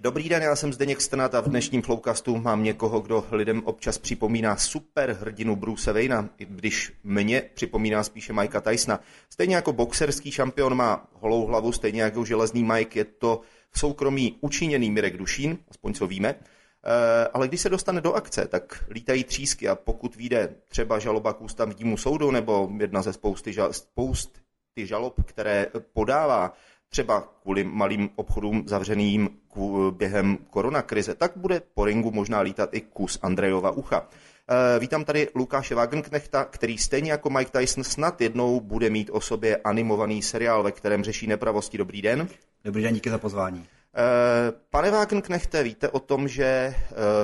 Dobrý den, já jsem Zdeněk Strnat a v dnešním Flowcastu mám někoho, kdo lidem občas připomíná super hrdinu Bruce Wayna, i když mě připomíná spíše Mikea Tysona. Stejně jako boxerský šampion má holou hlavu, stejně jako železný Mike, je to v soukromí učiněný Mirek Dušín, aspoň co víme. Eh, Ale když se dostane do akce, tak lítají třísky a pokud vyjde třeba žaloba k ústavnímu soudu nebo jedna ze spousty, žal, spousty žalob, které podává třeba kvůli malým obchodům zavřeným během koronakrize, tak bude po ringu možná lítat i kus Andrejova ucha. Eh, Vítám tady Lukáše Wagenknechta, který stejně jako Mike Tyson snad jednou bude mít o sobě animovaný seriál, ve kterém řeší nepravosti. Dobrý den. Dobrý den, díky za pozvání. Eh, Pane Wagenknechte, víte o tom, že eh,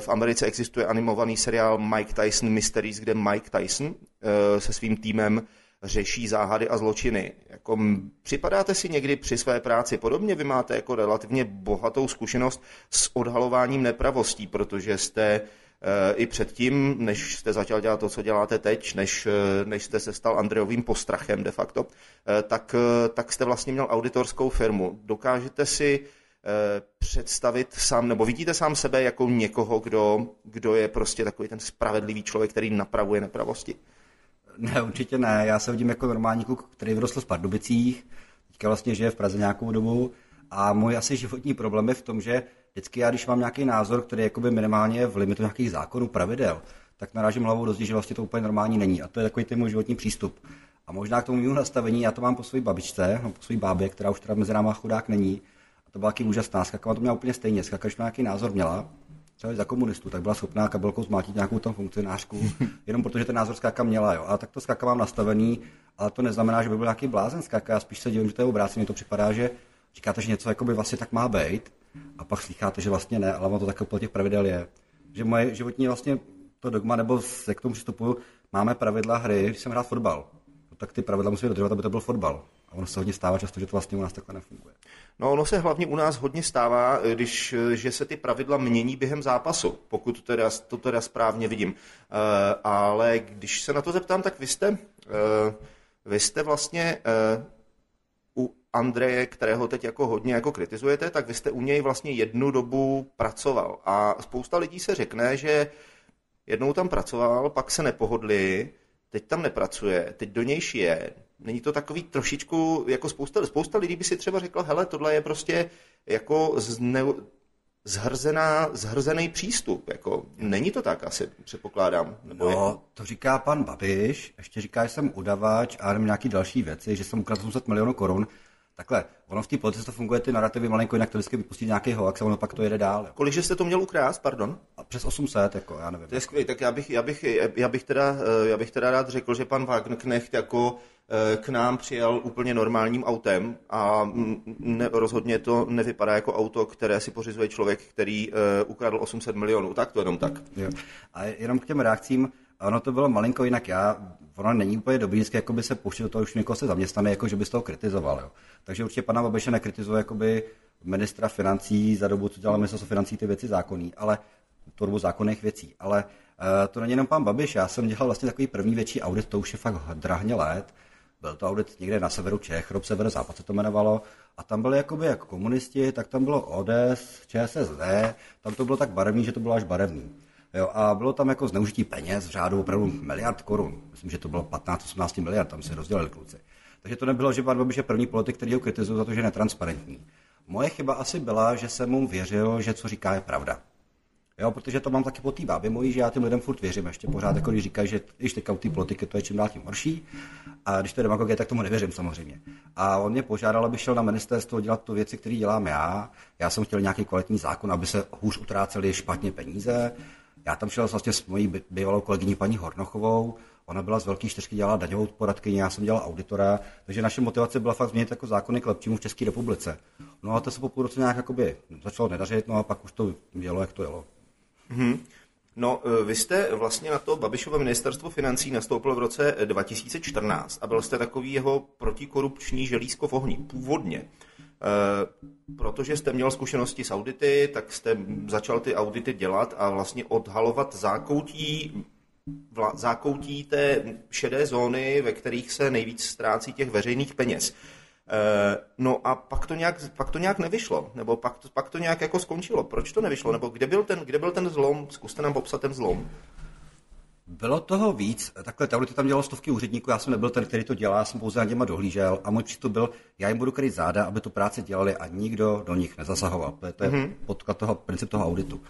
v Americe existuje animovaný seriál Mike Tyson Mysteries, kde Mike Tyson eh, se svým týmem řeší záhady a zločiny. Jako, připadáte si někdy při své práci podobně? Vy máte jako relativně bohatou zkušenost s odhalováním nepravostí, protože jste i předtím, než jste začal dělat to, co děláte teď, než, než jste se stal Andreovým postrachem de facto, tak, tak jste vlastně měl auditorskou firmu. Dokážete si představit sám, nebo vidíte sám sebe jako někoho, kdo, kdo je prostě takový ten spravedlivý člověk, který napravuje nepravosti? Ne, určitě ne. Já se vidím jako normální kluk, který vyrostl v Pardubicích, teďka vlastně žije v Praze nějakou dobu a můj asi životní problém je v tom, že vždycky já, když mám nějaký názor, který je jakoby minimálně v limitu nějakých zákonů, pravidel, tak narážím hlavou do že vlastně to úplně normální není. A to je takový ten můj životní přístup. A možná k tomu mému nastavení, já to mám po své babičce, no, po své bábě, která už teda mezi náma chudák není. To byla taky úžasná. Skakala to měla úplně stejně. Měla nějaký názor měla, třeba za komunistů, tak byla schopná kabelkou zmátit nějakou tam funkcionářku, jenom protože ten názor skáka měla. Jo. A tak to skáka mám nastavený, ale to neznamená, že by byl nějaký blázen skáka. Já spíš se divím, že to je obráceně. To připadá, že říkáte, že něco jakoby vlastně tak má být, a pak slycháte, že vlastně ne, ale ono to takhle podle těch pravidel je. Že moje životní vlastně to dogma, nebo se k tomu přistupuju, máme pravidla hry, když jsem hrát fotbal. No, tak ty pravidla musí dodržovat, aby to byl fotbal. A ono se hodně stává často, že to vlastně u nás takhle nefunguje. No ono se hlavně u nás hodně stává, když, že se ty pravidla mění během zápasu, pokud to teda, to teda správně vidím. Uh, ale když se na to zeptám, tak vy jste, uh, vy jste vlastně uh, u Andreje, kterého teď jako hodně jako kritizujete, tak vy jste u něj vlastně jednu dobu pracoval. A spousta lidí se řekne, že jednou tam pracoval, pak se nepohodli, teď tam nepracuje, teď do něj šije. Není to takový trošičku, jako spousta, spousta lidí by si třeba řekla, hele, tohle je prostě jako zne, zhrzená, zhrzený přístup. Jako, není to tak asi, předpokládám. Nebo je? No, to říká pan Babiš, ještě říká, že jsem udavač a nevím nějaký další věci, že jsem ukradl 800 milionů korun. Takhle, ono v té politice to funguje ty narrativy malinko jinak, to vždycky vypustí nějaký hoax a ono pak to jede dál. jo. Kolikže jste to měl ukrást, pardon? A přes 800, jako já nevím. To je skvělé, tak já bych, já, bych, já, bych teda, eh, já bych teda rád řekl, že pan Wagenknecht jako eh, k nám přijel úplně normálním autem a ne, rozhodně to nevypadá jako auto, které si pořizuje člověk, který uh, ukradl 800 milionů. Tak to jenom tak. Jo. A jenom k těm reakcím, ono to bylo malinko jinak. Já, ono není úplně dobrý vždycky jakoby se do toho, už někoho se zaměstnaný, jako že by toho kritizoval. Jo. Takže určitě pana Babiše nekritizuje jakoby ministra financí za dobu, co dělal ministerstvo financí ty věci zákonný, ale tvorbu zákonných věcí. Ale uh, to není jenom pan Babiš, já jsem dělal vlastně takový první větší audit, to už je fakt drahně let. Byl to audit někde na severu Čech, Rob Sever Západ se to jmenovalo. A tam byli jakoby jako komunisti, tak tam bylo ODS, ČSSD, tam to bylo tak barevný, že to bylo až barevný. Jo, a bylo tam jako zneužití peněz v řádu opravdu miliard korun. Myslím, že to bylo 15-18 miliard, tam se rozdělili kluci. Takže to nebylo, že pan Babiš je první politik, který ho kritizuje za to, že je netransparentní. Moje chyba asi byla, že jsem mu věřil, že co říká je pravda. Jo, protože to mám taky po té bábě mojí, že já těm lidem furt věřím ještě pořád, jako když říkají, že když teďka u té politiky to je čím dál tím horší. A když to je demagogie, tak tomu nevěřím samozřejmě. A on mě požádal, aby šel na ministerstvo dělat tu věci, které dělám já. Já jsem chtěl nějaký kvalitní zákon, aby se hůř utráceli špatně peníze. Já tam šel vlastně s mojí bývalou kolegyní paní Hornochovou, ona byla z velké čtyřky, dělala daňovou poradkyni, já jsem dělal auditora, takže naše motivace byla fakt změnit jako zákony k lepšímu v České republice. No a to se po půl roce nějak jakoby začalo nedařit, no a pak už to jelo, jak to jelo. Hmm. No, eh, vy jste vlastně na to Babišovo ministerstvo financí nastoupil v roce 2014 a byl jste takový jeho protikorupční želízko v ohni, původně. E, protože jste měl zkušenosti s audity, tak jste začal ty audity dělat a vlastně odhalovat zákoutí vla, zákoutí té šedé zóny, ve kterých se nejvíc ztrácí těch veřejných peněz. Eh, no a pak to nějak, pak to nějak nevyšlo, nebo pak to, pak to nějak jako skončilo. Proč to nevyšlo, nebo kde byl ten, kde byl ten zlom? Zkuste nám popsat ten zlom. Bylo toho víc. Takhle teoreticky tam dělalo stovky úředníků, já jsem nebyl ten, který to dělá, já jsem pouze na těma dohlížel a můj přístup byl, já jim budu kryt záda, aby tu práci dělali a nikdo do nich nezasahoval. To je, to je mm-hmm. podklad toho, princip toho auditu.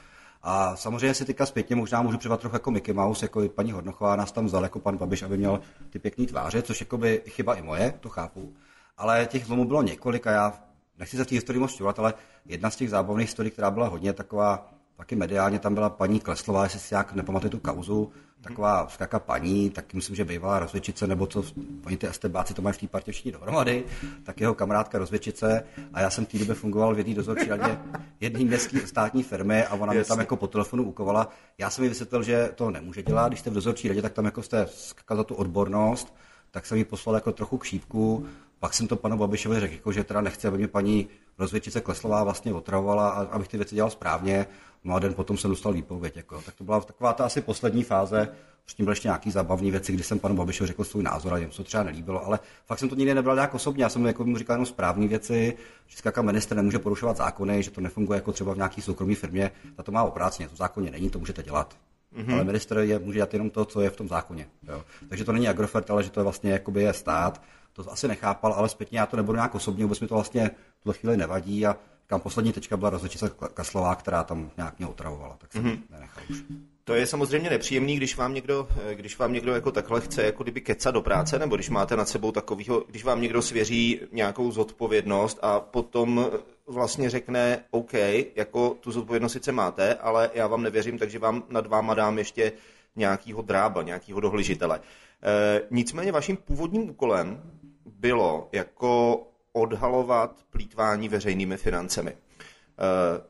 A samozřejmě si teďka zpětně možná můžu přivat trochu jako Mickey Mouse, jako i paní Hodnochová nás tam vzal jako pan Babiš, aby měl ty pěkné tváře, což jako by chyba i moje, to chápu. Ale těch zlomů bylo několik a já nechci se v té historii moc čuvat, ale jedna z těch zábavných historií, která byla hodně taková taky mediálně tam byla paní Kleslová, jestli si jak nepamatuje tu kauzu, taková vzkaka paní, tak myslím, že bývala rozvědčice, nebo co, oni ty estebáci to mají v té partě všichni dohromady, tak jeho kamarádka rozvědčice a já jsem v té době fungoval v jedné dozorčí radě jedné městské státní firmy a ona mě tam jako po telefonu ukovala. Já jsem mi vysvětlil, že to nemůže dělat, když jste v dozorčí radě, tak tam jako jste skakal za tu odbornost, tak jsem jí poslal jako trochu kšívku, pak jsem to panu Babišovi řekl, jako, že teda nechce, aby mě paní rozvědčice Kleslová vlastně otravovala, a abych ty věci dělal správně. No a den potom jsem dostal výpověď. Jako. Tak to byla taková ta asi poslední fáze. Předtím byly ještě nějaký zábavní věci, kdy jsem panu Babišovi řekl svůj názor a jim se to třeba nelíbilo, ale fakt jsem to nikdy nebral nějak osobně. Já jsem jako mu říkal jenom správné věci, že zkrátka minister nemůže porušovat zákony, že to nefunguje jako třeba v nějaké soukromé firmě. Ta to má oprácně, to v zákoně není, to můžete dělat. Mm-hmm. Ale minister je, může dělat jenom to, co je v tom zákoně. Jo. Takže to není agrofert, ale že to je vlastně jakoby je stát. To asi nechápal, ale zpětně já to nebudu nějak osobně, vůbec mi to vlastně v tuhle chvíli nevadí a kam poslední tečka byla rozhodčice Kaslová, která tam nějak mě otravovala, tak jsem mm-hmm. nenechal už. To je samozřejmě nepříjemný, když vám někdo, když vám někdo jako takhle chce jako kdyby kecat do práce, nebo když máte nad sebou takovýho, když vám někdo svěří nějakou zodpovědnost a potom vlastně řekne OK, jako tu zodpovědnost sice máte, ale já vám nevěřím, takže vám nad váma dám ještě nějakýho drába, nějakýho dohližitele. E, nicméně vaším původním úkolem bylo jako odhalovat plítvání veřejnými financemi. Eh,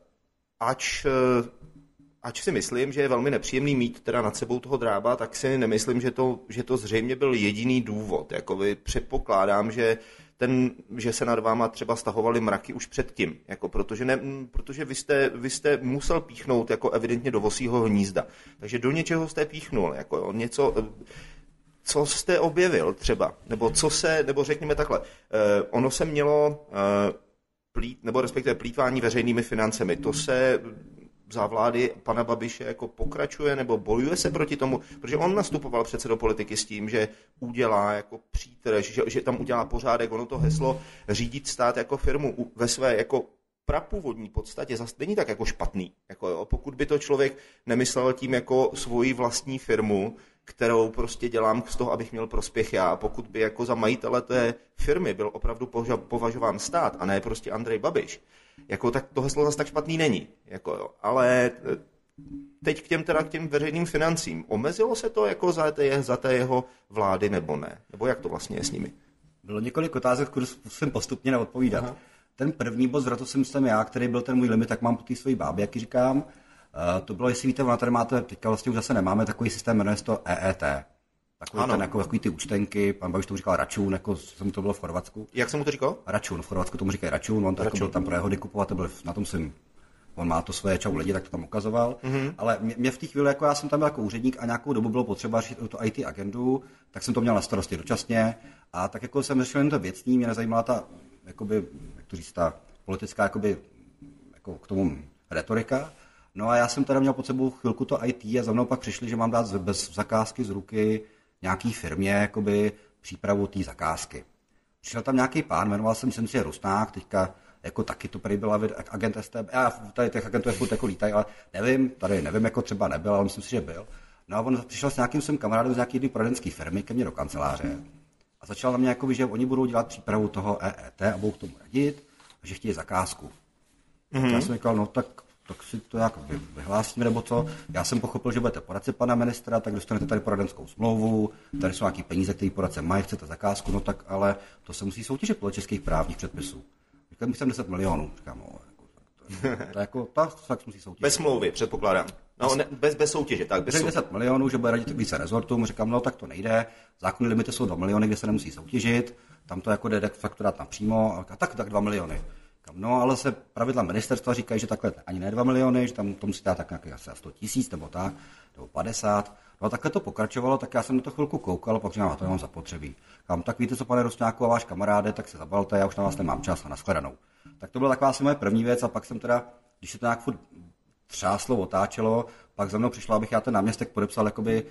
ač, eh, ač si myslím, že je velmi nepříjemný mít teda nad sebou toho drába, tak si nemyslím, že to, že to zřejmě byl jediný důvod. Jakoby předpokládám, že ten, že se nad váma třeba stahovaly mraky už předtím, jako protože, ne, protože vy, jste, vy jste musel píchnout jako evidentně do vosího hnízda. Takže do něčeho jste píchnul, jako jo, něco, co jste objevil třeba, nebo co se, nebo řekněme takhle, eh, ono se mělo eh, plít, nebo respektive plítvání veřejnými financemi, to se za vlády pana Babiše jako pokračuje nebo bojuje se proti tomu, protože on nastupoval přece do politiky s tím, že udělá jako přítel, že, že tam udělá pořádek, ono to heslo řídit stát jako firmu ve své jako prapůvodní podstatě zase není tak jako špatný. Jako jo, pokud by to člověk nemyslel tím jako svoji vlastní firmu, kterou prostě dělám z toho, abych měl prospěch já. Pokud by jako za majitele té firmy byl opravdu považován stát a ne prostě Andrej Babiš, jako tak to heslo zase tak špatný není. Jako jo. Ale eh, teď k těm, teda k těm veřejným financím. Omezilo se to jako za té, za té jeho vlády nebo ne? Nebo jak to vlastně je s nimi? Bylo několik otázek, které zkusím postupně neodpovídat. Aha. Ten první bod, zrovna jsem jsem já, který byl ten můj limit, tak mám po té své bábě, jak říkám. Uh, to bylo, jestli víte, ona tady máte, teďka vlastně už zase nemáme takový systém, jmenuje se to EET. Takový, ano. ten, jako, takový ty účtenky, pan Babiš tomu říkal Račun, jako jsem to bylo v Chorvatsku. Jak jsem mu to říkal? Račun, v Chorvatsku tomu říkají Račun, on to jako byl tam pro jeho kupovat, byl na tom jsem on má to svoje čau lidi, tak to tam ukazoval. Mm-hmm. Ale mě, mě, v té chvíli, jako já jsem tam byl jako úředník a nějakou dobu bylo potřeba řešit tu IT agendu, tak jsem to měl na starosti dočasně. A tak jako jsem řešil jen to věcní, mě nezajímala ta, jakoby, jak to říct, ta politická jakoby, jako k tomu retorika. No a já jsem teda měl pod sebou chvilku to IT a za mnou pak přišli, že mám dát bez zakázky z ruky nějaký firmě jakoby přípravu té zakázky. Přišel tam nějaký pán, jmenoval jsem, myslím si, Rusnák, teďka jako taky to prý byla agent STB. Já tady těch agentů je furt jako lítaj, ale nevím, tady nevím, jako třeba nebyl, ale myslím si, že byl. No a on přišel s nějakým svým kamarádem z nějaké jedné poradenské firmy ke mně do kanceláře a začal na mě, jako, že oni budou dělat přípravu toho EET a budou k tomu radit a že chtějí zakázku. Mm-hmm. Já jsem říkal, no tak, tak si to jak vyhlásíme nebo co. Já jsem pochopil, že budete poradce pana ministra, tak dostanete tady poradenskou smlouvu, tady jsou nějaké peníze, které poradce mají, chcete zakázku, no tak ale to se musí soutěžit podle českých právních předpisů. Říkám, jsem 10 milionů. Říkám, no, jako, to, to, jako, to fakt musí soutěžit. Bez smlouvy, předpokládám. No, ne, bez, bez soutěže, tak bez soutěže. 10 milionů, že bude radit více rezortům, říkám, no tak to nejde, zákonní limity jsou 2 miliony, kde se nemusí soutěžit, tam to jako jde fakturát napřímo, a tak, tak 2 miliony. No, ale se pravidla ministerstva říkají, že takhle ani ne 2 miliony, že tam to musí dát tak nějaký asi 100 tisíc nebo tak, nebo 50. No takhle to pokračovalo, tak já jsem na to chvilku koukal a pak říkám, a to nemám zapotřebí. Kam, tak víte co, pane Rosňáku a váš kamaráde, tak se zabalte, já už na vás nemám čas a nashledanou. Tak to byla taková asi moje první věc a pak jsem teda, když se to nějak furt třáslo, otáčelo, pak za mnou přišlo, abych já ten náměstek podepsal jakoby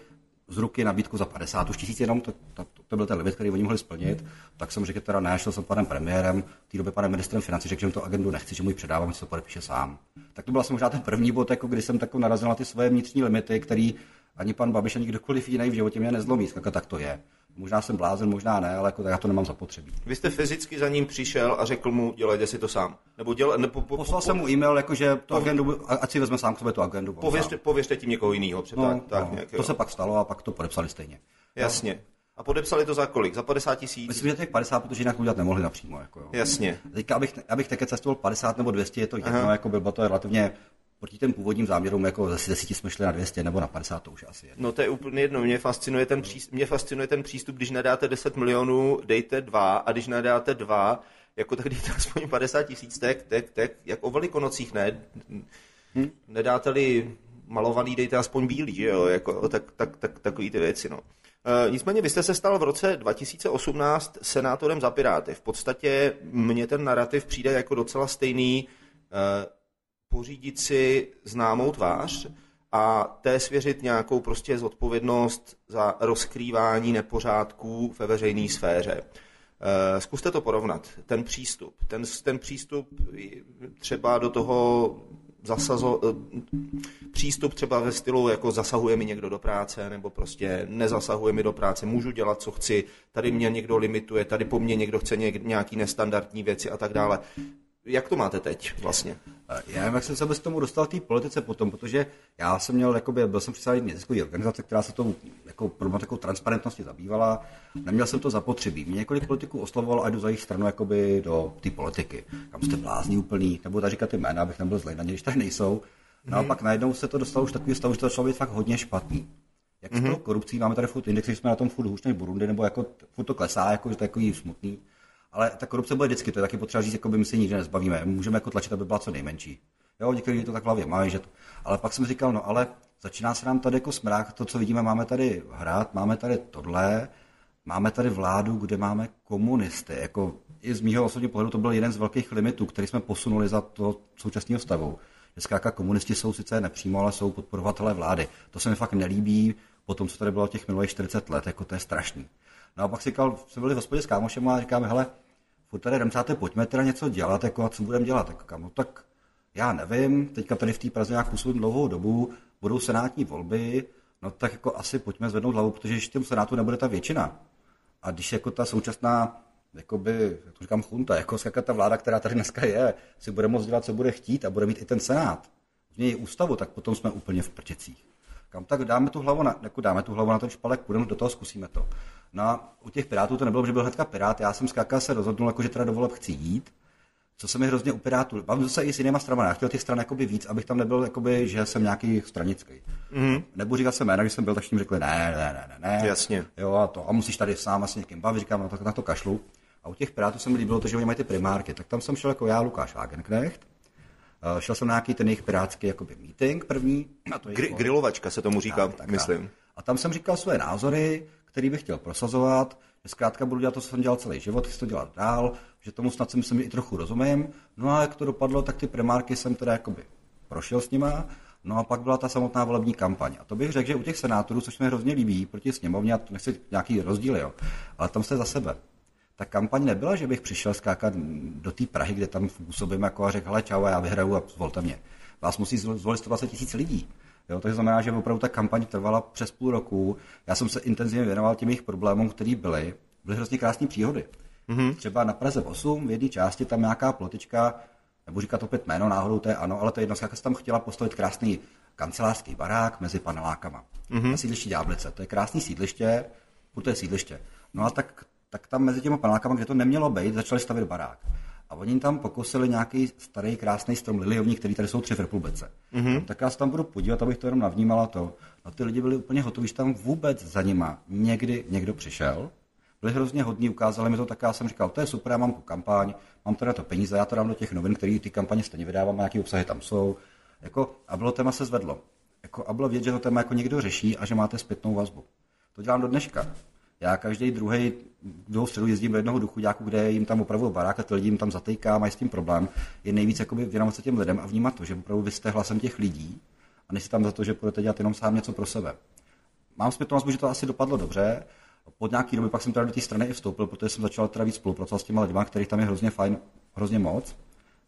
z ruky nabídku za 50 už tisíc jenom, to, to, to, byl ten limit, který oni mohli splnit, tak jsem řekl teda ne, šel jsem panem premiérem, v té době panem ministrem financí, řekl, že mu to agendu nechci, že mu ji předávám, že to podepíše sám. Tak to byl asi možná ten první bod, jako kdy jsem tako narazil na ty svoje vnitřní limity, který ani pan Babiš, ani kdokoliv jiný v životě mě nezlomí, tak to je. Možná jsem blázen, možná ne, ale jako, já to nemám zapotřebí. Vy jste fyzicky za ním přišel a řekl mu, dělejte si to sám. Nebo děle, ne, po, po, Poslal jsem mu e-mail, jako, že to agendu, ať si vezme sám k sobě tu agendu. Pověřte, pověřte tím někoho jiného. No, tak, tak, no, nějak, to se pak stalo a pak to podepsali stejně. Jasně. A podepsali to za kolik? Za 50 tisíc? Myslím, že těch 50, protože jinak udělat nemohli napřímo. Jako, jo. Jasně. Teďka, abych, abych také cestoval 50 nebo 200, je to jedno, jako bylo to relativně proti těm původním záměrům, jako ze 10 jsme šli na 200 nebo na 50, to už asi jedno. No to je úplně jedno. Mě fascinuje ten, přístup, mě fascinuje ten přístup, když nadáte 10 milionů, dejte dva a když nadáte dva, jako tak dejte aspoň 50 tisíc, tak, tak, tak, jak o velikonocích, ne? Hm? Nedáte-li malovaný, dejte aspoň bílý, že jo? Jako, tak, tak, tak, takový ty věci, no. E, nicméně vy jste se stal v roce 2018 senátorem za Piráty. V podstatě mně ten narrativ přijde jako docela stejný. E, pořídit si známou tvář a té svěřit nějakou prostě zodpovědnost za rozkrývání nepořádků ve veřejné sféře. Zkuste to porovnat, ten přístup. Ten, ten přístup třeba do toho zasazo, přístup třeba ve stylu, jako zasahuje mi někdo do práce, nebo prostě nezasahuje mi do práce, můžu dělat, co chci, tady mě někdo limituje, tady po mně někdo chce nějaký nestandardní věci a tak dále. Jak to máte teď vlastně? Já nevím, jak jsem se bez tomu dostal té politice potom, protože já jsem měl, jakoby, byl jsem představený neziskové organizace, která se tou jako problematikou transparentnosti zabývala. Neměl jsem to zapotřebí. Mě několik politiků oslovovalo a jdu za jejich stranu jakoby, do té politiky. Kam jste blázni úplný, nebo tady říkat ty jména, abych nebyl zlej na ně, když tady nejsou. No a pak najednou se to dostalo už takový stav, že to začalo být fakt hodně špatný. Jak mm-hmm. s tou korupcí, máme tady furt index, že jsme na tom furt hůř než Burundi, nebo jako furt to klesá, jako, že to je takový smutný. Ale ta korupce bude vždycky, to je taky potřeba říct, jako by my si nikdy nezbavíme. Můžeme jako tlačit, aby byla co nejmenší. Jo, někteří to tak v hlavě mají, že to... Ale pak jsem říkal, no ale začíná se nám tady jako smrák, to, co vidíme, máme tady hrad, máme tady tohle, máme tady vládu, kde máme komunisty. Jako i z mýho osobního pohledu to byl jeden z velkých limitů, který jsme posunuli za to současného stavu. Dneska komunisti jsou sice nepřímo, ale jsou podporovatelé vlády. To se mi fakt nelíbí, po tom, co tady bylo těch minulých 40 let, jako to je strašný. No a pak si říkal, jsme byli v hospodě s kámošem a říkáme, hele, furt tady remcáte, pojďme teda něco dělat, jako a co budeme dělat, jako kam, no tak já nevím, teďka tady v té Praze nějak působím dlouhou dobu, budou senátní volby, no tak jako asi pojďme zvednout hlavu, protože ještě v Senátu nebude ta většina. A když jako ta současná, jakoby, jak to říkám, chunta, jako skaka ta vláda, která tady dneska je, si bude moct dělat, co bude chtít a bude mít i ten Senát, změní ústavu, tak potom jsme úplně v prčecích. Kam tak dáme tu hlavu na, jako dáme tu hlavu na ten špalek, půjdeme do toho, zkusíme to. No a u těch Pirátů to nebylo, že byl hnedka Pirát, já jsem zkrátka se rozhodnul, jako, že teda do voleb chci jít, co se mi hrozně u Pirátů, bavím se i s jinýma stranami, já chtěl těch stran jakoby víc, abych tam nebyl, jakoby, že jsem nějaký stranický. Mm. Nebudu říkat se jména, když jsem byl, tak jim řekli, ne, ne, ne, ne, ne. Jasně. Jo, a to, a musíš tady sám s někým bavit, říkám, no tak na to kašlu. A u těch Pirátů se mi líbilo to, že oni mají ty primárky, tak tam jsem šel jako já, Lukáš Wagenknecht, šel jsem na nějaký ten jejich pirátský jakoby meeting první. A to Gri- grilovačka se tomu říká, tak, tak, myslím. Tak. A tam jsem říkal své názory, který bych chtěl prosazovat, že zkrátka budu dělat to, co jsem dělal celý život, chci to dělat dál, že tomu snad jsem se mi i trochu rozumím. No a jak to dopadlo, tak ty primárky jsem teda jakoby prošel s nima, no a pak byla ta samotná volební kampaň. A to bych řekl, že u těch senátorů, což mi hrozně líbí, proti sněmovně, a to nechci nějaký rozdíl, jo, ale tam jste za sebe. Ta kampaň nebyla, že bych přišel skákat do té Prahy, kde tam působím jako a řekl, hele čau, a já vyhraju a zvolte mě. Vás musí zvolit 120 tisíc lidí. Jo, to znamená, že opravdu ta kampaň trvala přes půl roku. Já jsem se intenzivně věnoval těm jejich problémům, které byly. Byly hrozně krásné příhody. Mm-hmm. Třeba na Praze 8 v jedné části tam nějaká plotička, nebo říkat opět jméno, náhodou to je ano, ale to je jedno, se tam chtěla postavit krásný kancelářský barák mezi panelákama. Mm-hmm. Na sídliště Ďáblice. To je krásný sídliště, to je sídliště. No a tak, tak tam mezi těmi panelákama, kde to nemělo být, začali stavit barák. A oni tam pokusili nějaký starý krásný strom liliovní, který tady jsou tři v republice. Mm-hmm. Tak já se tam budu podívat, abych to jenom navnímala to. A ty lidi byli úplně hotoví, že tam vůbec za nima někdy někdo přišel. Byli hrozně hodní, ukázali mi to, tak já jsem říkal, to je super, já mám tu kampaň, mám teda to peníze, já to dám do těch novin, které ty kampaně stejně vydávám, a nějaké obsahy tam jsou. Jako, a bylo téma se zvedlo. jako, a bylo vědět, že to téma jako někdo řeší a že máte zpětnou vazbu. To dělám do dneška. Já každý druhý druhou středu jezdím do jednoho duchu, kde jim tam opravdu barák a ty lidi jim tam zatejká, mají s tím problém. Je nejvíc jakoby věnovat se těm lidem a vnímat to, že opravdu vy jste hlasem těch lidí a nejsi tam za to, že budete dělat jenom sám něco pro sebe. Mám zpětnou vazbu, že to asi dopadlo dobře. Pod nějaký doby pak jsem teda do té strany i vstoupil, protože jsem začal teda víc spolupracovat s těma lidmi, kterých tam je hrozně fajn, hrozně moc.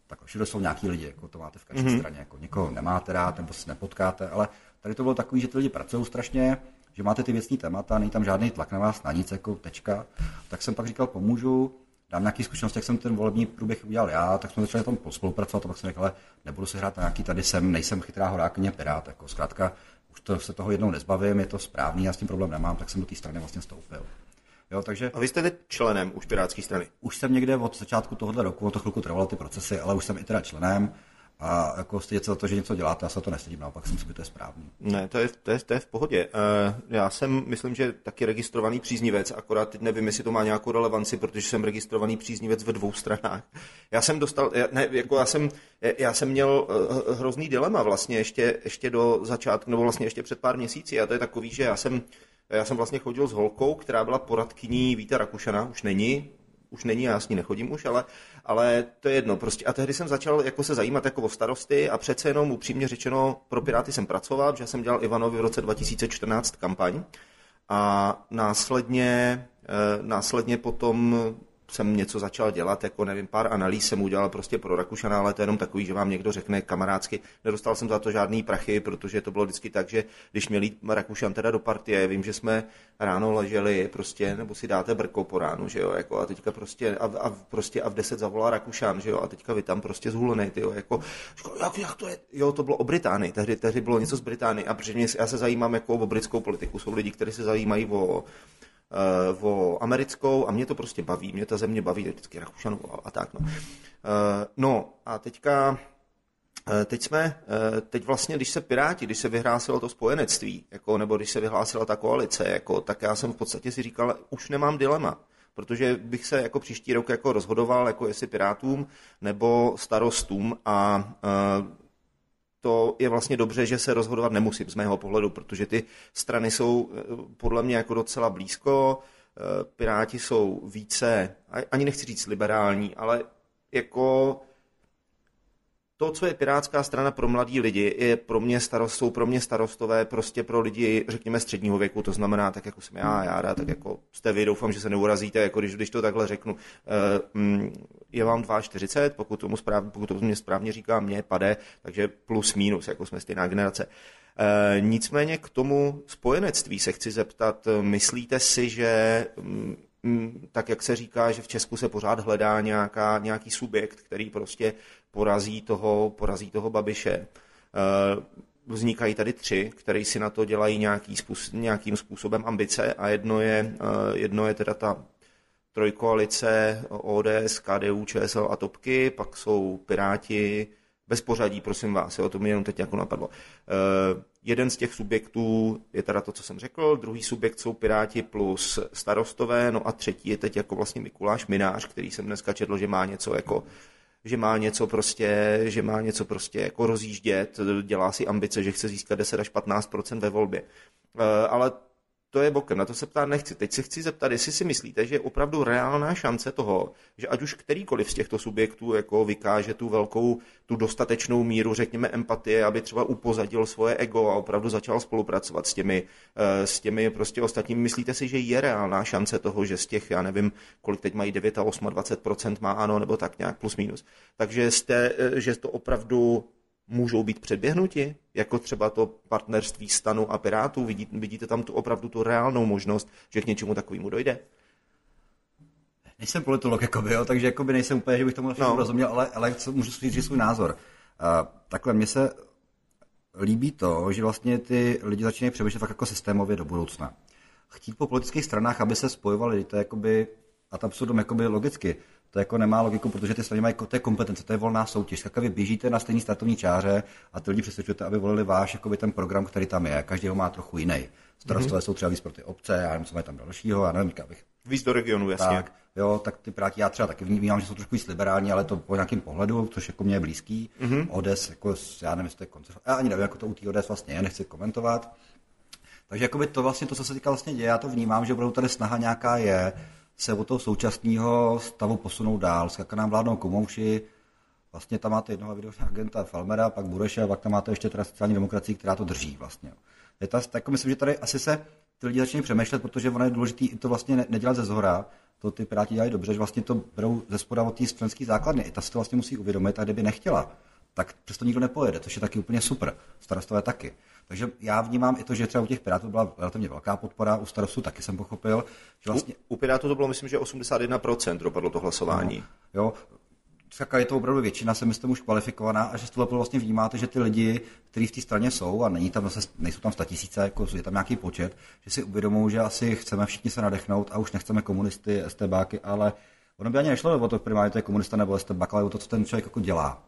Tak všude jsou nějaký lidi, jako to máte v každé mm-hmm. straně, jako někoho nemáte rád, nebo se nepotkáte, ale tady to bylo takový, že ty lidi pracují strašně, že máte ty věcní témata, není tam žádný tlak na vás na nic, jako tečka. Tak jsem pak říkal, pomůžu, dám nějaký zkušenosti, jak jsem ten volební průběh udělal já, tak jsme začali tam spolupracovat a pak jsem řekl, ale nebudu si hrát na nějaký tady jsem, nejsem chytrá horákyně pirát, jako zkrátka už to, se toho jednou nezbavím, je to správný, já s tím problém nemám, tak jsem do té strany vlastně stoupil. Jo, takže... A vy jste teď členem už Pirátské strany? Už jsem někde od začátku tohohle roku, to chvilku trvalo ty procesy, ale už jsem i teda členem a jako stydět se za to, že něco děláte, já se to nestydím, naopak si myslím, že to je správný. Ne, to je, to je, to je v pohodě. Uh, já jsem, myslím, že taky registrovaný příznivec, akorát teď nevím, jestli to má nějakou relevanci, protože jsem registrovaný příznivec ve dvou stranách. Já jsem dostal, ne, jako já jsem, já jsem měl uh, hrozný dilema vlastně ještě, ještě do začátku, nebo vlastně ještě před pár měsíci a to je takový, že já jsem já jsem vlastně chodil s holkou, která byla poradkyní Víta Rakušana, už není, už není, já s ní nechodím už, ale, ale to je jedno. Prostě. A tehdy jsem začal jako se zajímat jako o starosty a přece jenom upřímně řečeno pro Piráty jsem pracoval, že jsem dělal Ivanovi v roce 2014 kampaň a následně, eh, následně potom jsem něco začal dělat, jako nevím, pár analýz jsem udělal prostě pro Rakušana, ale to je jenom takový, že vám někdo řekne kamarádsky. Nedostal jsem za to žádný prachy, protože to bylo vždycky tak, že když měl jít Rakušan teda do partie, vím, že jsme ráno leželi prostě, nebo si dáte brko po ránu, že jo, jako a teďka prostě a, a prostě a v 10 zavolá Rakušan, že jo, a teďka vy tam prostě zhulený, ty jo, jako, jak, jak to je, jo, to bylo o Británii, tehdy, tehdy bylo něco z Británii a protože já se zajímám jako o britskou politiku, jsou lidi, kteří se zajímají o uh, o americkou a mě to prostě baví, mě ta země baví, vždycky Rakušanu a, a tak. No. Uh, no a teďka eh, Teď jsme, teď vlastně, když se Piráti, když se vyhlásilo to spojenectví, jako, nebo když se vyhlásila ta koalice, jako, tak já jsem v podstatě si říkal, už nemám dilema, protože bych se jako příští rok jako rozhodoval, jako jestli Pirátům nebo starostům a je vlastně dobře, že se rozhodovat nemusím z mého pohledu, protože ty strany jsou eh, podle mě jako docela blízko, eh, Piráti jsou více, ani nechci říct liberální, ale jako to, co je Pirátská strana pro mladí lidi, je pro mě starost, jsou pro mě starostové prostě pro lidi, řekněme, středního věku, to znamená, tak jako jsem já, Jára, tak jako jste vy, doufám, že se neurazíte, jako když, když to takhle řeknu. Eh, mm, je vám 2,40, pokud tomu správně, pokud to mě správně říká, mě pade, takže plus minus, jako jsme stejná generace. E, nicméně k tomu spojenectví se chci zeptat, myslíte si, že mm, mm, tak jak se říká, že v Česku se pořád hledá nějaká, nějaký subjekt, který prostě porazí toho, porazí toho Babiše. E, vznikají tady tři, které si na to dělají nějaký způsob, nějakým způsobem ambice a jedno je, e, jedno je teda ta trojkoalice ODS, KDU, ČSL a Topky, pak jsou Piráti, bez pořadí, prosím vás, jo, to mi jenom teď jako napadlo. Uh, jeden z těch subjektů je teda to, co jsem řekl, druhý subjekt jsou Piráti plus starostové, no a třetí je teď jako vlastně Mikuláš Minář, který jsem dneska četl, že má něco jako že má něco prostě, že má něco prostě jako rozjíždět, dělá si ambice, že chce získat 10 až 15% ve volbě. Uh, ale to je bokem, na to se ptát nechci. Teď se chci zeptat, jestli si myslíte, že je opravdu reálná šance toho, že ať už kterýkoliv z těchto subjektů jako vykáže tu velkou, tu dostatečnou míru, řekněme, empatie, aby třeba upozadil svoje ego a opravdu začal spolupracovat s těmi, eh, s těmi prostě ostatními. Myslíte si, že je reálná šance toho, že z těch, já nevím, kolik teď mají 9 a 28% má ano, nebo tak nějak plus minus. Takže jste, eh, že to opravdu můžou být předběhnuti, jako třeba to partnerství stanu a pirátů? Vidíte, vidíte tam tu opravdu tu reálnou možnost, že k něčemu takovému dojde? Nejsem politolog, jakoby, jo, takže jakoby nejsem úplně, že bych tomu no. rozuměl, ale, ale co, můžu říct svůj názor. Uh, takhle mně se líbí to, že vlastně ty lidi začínají přemýšlet tak jako systémově do budoucna. Chtít po politických stranách, aby se spojovali, to je jakoby, a tam absurdum jakoby logicky, To jako nemá logiku, protože ty strany mají to je kompetence, to je volná soutěž. Tak vy běžíte na stejný startovní čáře a ty lidi přesvědčujete, aby volili váš jakoby, ten program, který tam je. Každý ho má trochu jiný. Starostové mm-hmm. jsou třeba víc pro ty obce, já nevím, co mají tam dalšího, já nevím, abych Víc do regionu, jasně. tak, jo, tak ty Piráti já třeba taky vnímám, že jsou trošku víc liberální, ale to po nějakém pohledu, což jako mě je blízký. Mm-hmm. ODS, jako, já nevím, jestli to je koncert, já ani nevím, jako to u té ODS vlastně je, nechci komentovat. Takže jakoby to vlastně, to, co se teďka vlastně děje, já to vnímám, že opravdu tady snaha nějaká je, se od toho současného stavu posunout dál. Skaka nám vládnou komouši, vlastně tam máte jednoho videočního agenta Falmera, pak Bureše a pak tam máte ještě teda sociální demokracii, která to drží vlastně. Je to, jako myslím, že tady asi se ty lidi začínají přemýšlet, protože ono je důležité to vlastně ne, nedělat ze zhora, to ty piráti dělají dobře, že vlastně to berou ze spoda od té členské základny. I ta si to vlastně musí uvědomit a kdyby nechtěla, tak přesto nikdo nepojede, což je taky úplně super. Starostové taky. Takže já vnímám i to, že třeba u těch Pirátů byla relativně velká podpora, u starostů taky jsem pochopil, že vlastně... U, u Pirátů to bylo, myslím, že 81% dopadlo to hlasování. No, jo, Skaka je to opravdu většina, se myslím už kvalifikovaná a že z toho vlastně vnímáte, že ty lidi, kteří v té straně jsou a není tam zase, nejsou tam tisíce, jako je tam nějaký počet, že si uvědomují, že asi chceme všichni se nadechnout a už nechceme komunisty, STBáky, ale ono by ani nešlo o to primárně, to je komunista nebo STBák, ale o to, co ten člověk jako dělá.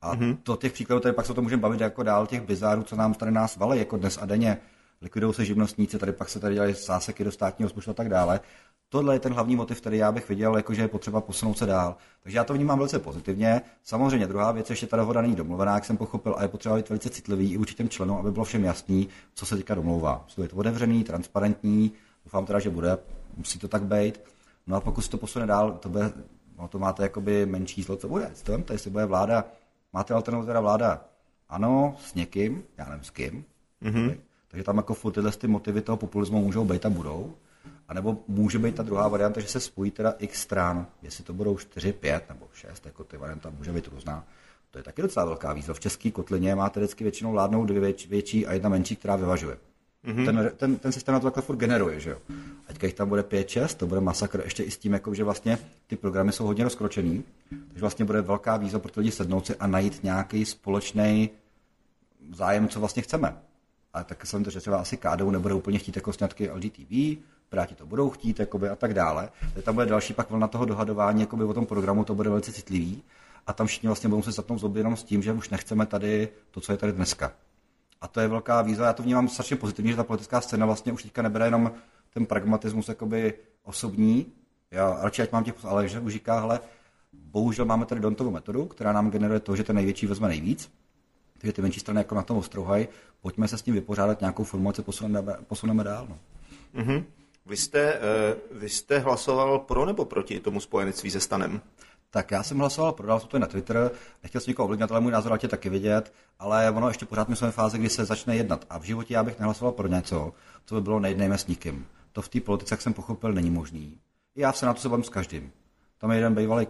A mm-hmm. to těch příkladů tady pak se to můžeme bavit jako dál, těch bizárů, co nám tady nás valí, jako dnes a denně. Likvidují se živnostníci, tady pak se tady dělají záseky do státního rozpočtu a tak dále. Tohle je ten hlavní motiv, který já bych viděl, jako že je potřeba posunout se dál. Takže já to vnímám velice pozitivně. Samozřejmě druhá věc, ještě ta dohoda není domluvená, jak jsem pochopil, a je potřeba být velice citlivý i určitým členům, aby bylo všem jasný, co se teďka domlouvá. Musí to být otevřený, transparentní, doufám teda, že bude, musí to tak být. No a pokud se to posune dál, to, bude, no to máte jakoby menší zlo, co bude. To jestli bude vláda, máte alternativu teda vláda ano, s někým, já nevím s kým. Mm-hmm. Takže tam jako furt tyhle ty motivy toho populismu můžou být a budou. A nebo může být ta druhá varianta, že se spojí teda x stran, jestli to budou 4, 5 nebo 6, jako ty varianta může být různá. To je taky docela velká výzva. V české kotlině máte vždycky většinou vládnou dvě větší, větší a jedna menší, která vyvažuje. Mm-hmm. Ten, ten, ten, systém na to takhle furt generuje, že jo. A teďka jich tam bude 5-6, to bude masakr ještě i s tím, jako, že vlastně ty programy jsou hodně rozkročený, takže vlastně bude velká výzva pro ty lidi sednout si a najít nějaký společný zájem, co vlastně chceme. A tak jsem to, že třeba asi kádou nebude úplně chtít jako sňatky LGTV, Piráti to budou chtít jakoby, a tak dále. Tak tam bude další pak vlna toho dohadování jakoby, o tom programu, to bude velice citlivý. A tam všichni vlastně budou se zatnout zobě jenom s tím, že už nechceme tady to, co je tady dneska. A to je velká výzva. Já to vnímám strašně pozitivně, že ta politická scéna vlastně už teďka nebere jenom ten pragmatismus jakoby osobní. Já radši, ať mám těch, ale že už říká, hele, bohužel máme tady Dontovu metodu, která nám generuje to, že ten největší vezme nejvíc. Takže ty menší strany jako na tom ostrouhají, pojďme se s tím vypořádat nějakou formulaci, posuneme, posuneme dál. No. Mm-hmm. Vy jste, eh, vy jste hlasoval pro nebo proti tomu spojenectví se stanem? Tak já jsem hlasoval pro, dal jsem to na Twitter, nechtěl jsem nikoho ovlivnit, ale můj názor tě taky vidět, ale ono ještě pořád jsme v fázi, kdy se začne jednat. A v životě já bych nehlasoval pro něco, co by bylo nejednejme s nikým. To v té politice, jak jsem pochopil, není možný. Já se na to se bavím s každým. Tam je jeden bývalý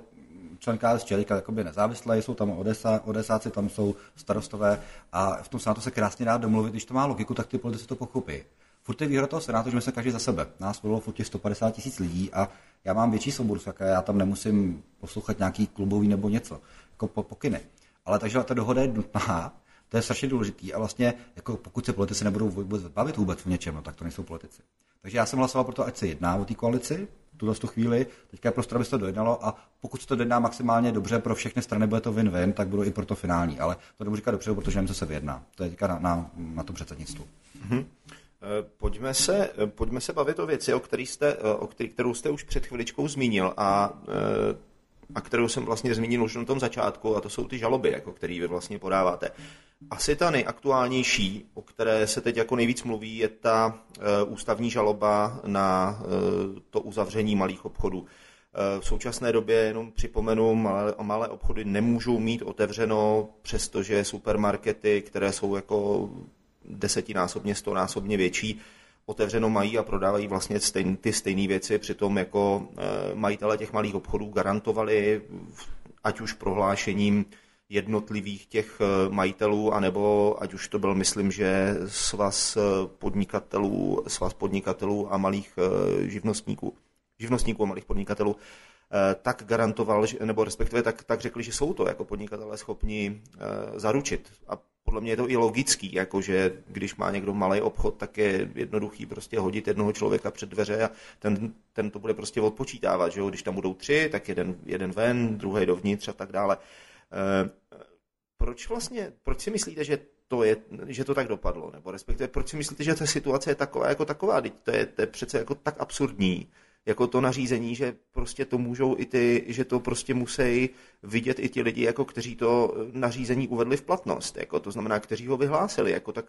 člen KSČ, jakoby nezávislý, jsou tam odesa, odesáci, tam jsou starostové a v tom senátu se krásně dá domluvit, když to má logiku, tak ty politici to pochopí. Furt je výhoda toho Senátu, že jsme se každý za sebe. Nás volilo furt těch 150 tisíc lidí a já mám větší svobodu, tak já tam nemusím poslouchat nějaký klubový nebo něco, jako po, pokyny. Ale takže ta dohoda je nutná, to je strašně důležitý a vlastně jako pokud se politici nebudou vůbec bavit vůbec o něčem, no, tak to nejsou politici. Takže já jsem hlasoval pro to, ať se jedná o té koalici, tuto tu chvíli, teďka je prostor, aby se to dojednalo a pokud se to dojedná maximálně dobře pro všechny strany, bude to win-win, tak budu i pro to finální. Ale to nemůžu říkat dopředu, protože nevím, co se vyjedná. To je teďka na, na, na tom předsednictvu. Mm-hmm. Eh, pojďme se, eh, pojďme se bavit o věci, o, který jste, eh, o který, kterou jste už před chviličkou zmínil a, a kterou jsem vlastně zmínil už na tom začátku, a to jsou ty žaloby, jako který vy vlastně podáváte. Asi ta nejaktuálnější, o které se teď jako nejvíc mluví, je ta ústavní žaloba na to uzavření malých obchodů. V současné době jenom připomenu, malé, malé obchody nemůžou mít otevřeno, přestože supermarkety, které jsou jako desetinásobně, stonásobně větší, otevřeno mají a prodávají vlastně stejn, ty stejné věci, přitom jako e, majitele těch malých obchodů garantovali, ať už prohlášením jednotlivých těch e, majitelů, anebo ať už to byl, myslím, že svaz podnikatelů, svaz podnikatelů a malých živnostníků, živnostníků a malých podnikatelů, eh, tak garantoval, nebo respektive tak, tak řekli, že jsou to jako podnikatelé schopni zaručit. A podle mě je to i logický, jakože když má někdo malý obchod, tak je jednoduchý prostě hodit jednoho člověka před dveře a ten, ten to bude prostě odpočítávat, že jo? když tam budou tři, tak jeden, jeden ven, druhý dovnitř a tak dále. Proč vlastně, proč si myslíte, že to, je, že to tak dopadlo? Nebo respektive, proč si myslíte, že ta situace je taková jako taková? Teď to je, to je přece jako tak absurdní, jako to nařízení, že prostě to můžou i ty, že to prostě musí vidět i ti lidi, jako kteří to nařízení uvedli v platnost, jako to znamená, kteří ho vyhlásili, jako tak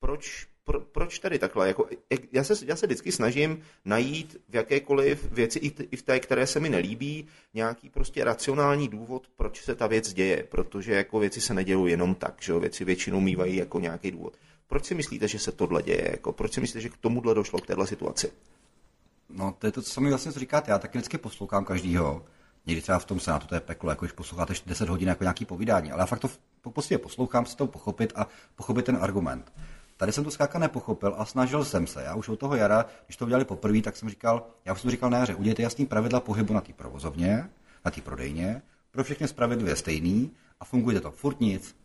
proč, pro, proč tady takhle? Jako, já, se, já se vždycky snažím najít v jakékoliv věci, i, t, i v té, které se mi nelíbí, nějaký prostě racionální důvod, proč se ta věc děje, protože jako věci se nedějí jenom tak, že věci většinou mývají jako nějaký důvod. Proč si myslíte, že se tohle děje? Jako, proč si myslíte, že k tomuhle došlo, k téhle situaci? No, to je to, co mi vlastně říkáte. Já taky vždycky poslouchám každýho. Někdy třeba v tom senátu to je peklo, jako když posloucháte 10 hodin jako nějaký povídání, ale já fakt to prostě poslouchám, si to pochopit a pochopit ten argument. Tady jsem to zkrátka nepochopil a snažil jsem se. Já už od toho jara, když to udělali poprvé, tak jsem říkal, já už jsem říkal na jaře, udělejte jasný pravidla pohybu na té provozovně, na té prodejně, pro všechny spravedlivě stejný a funguje to furt nic.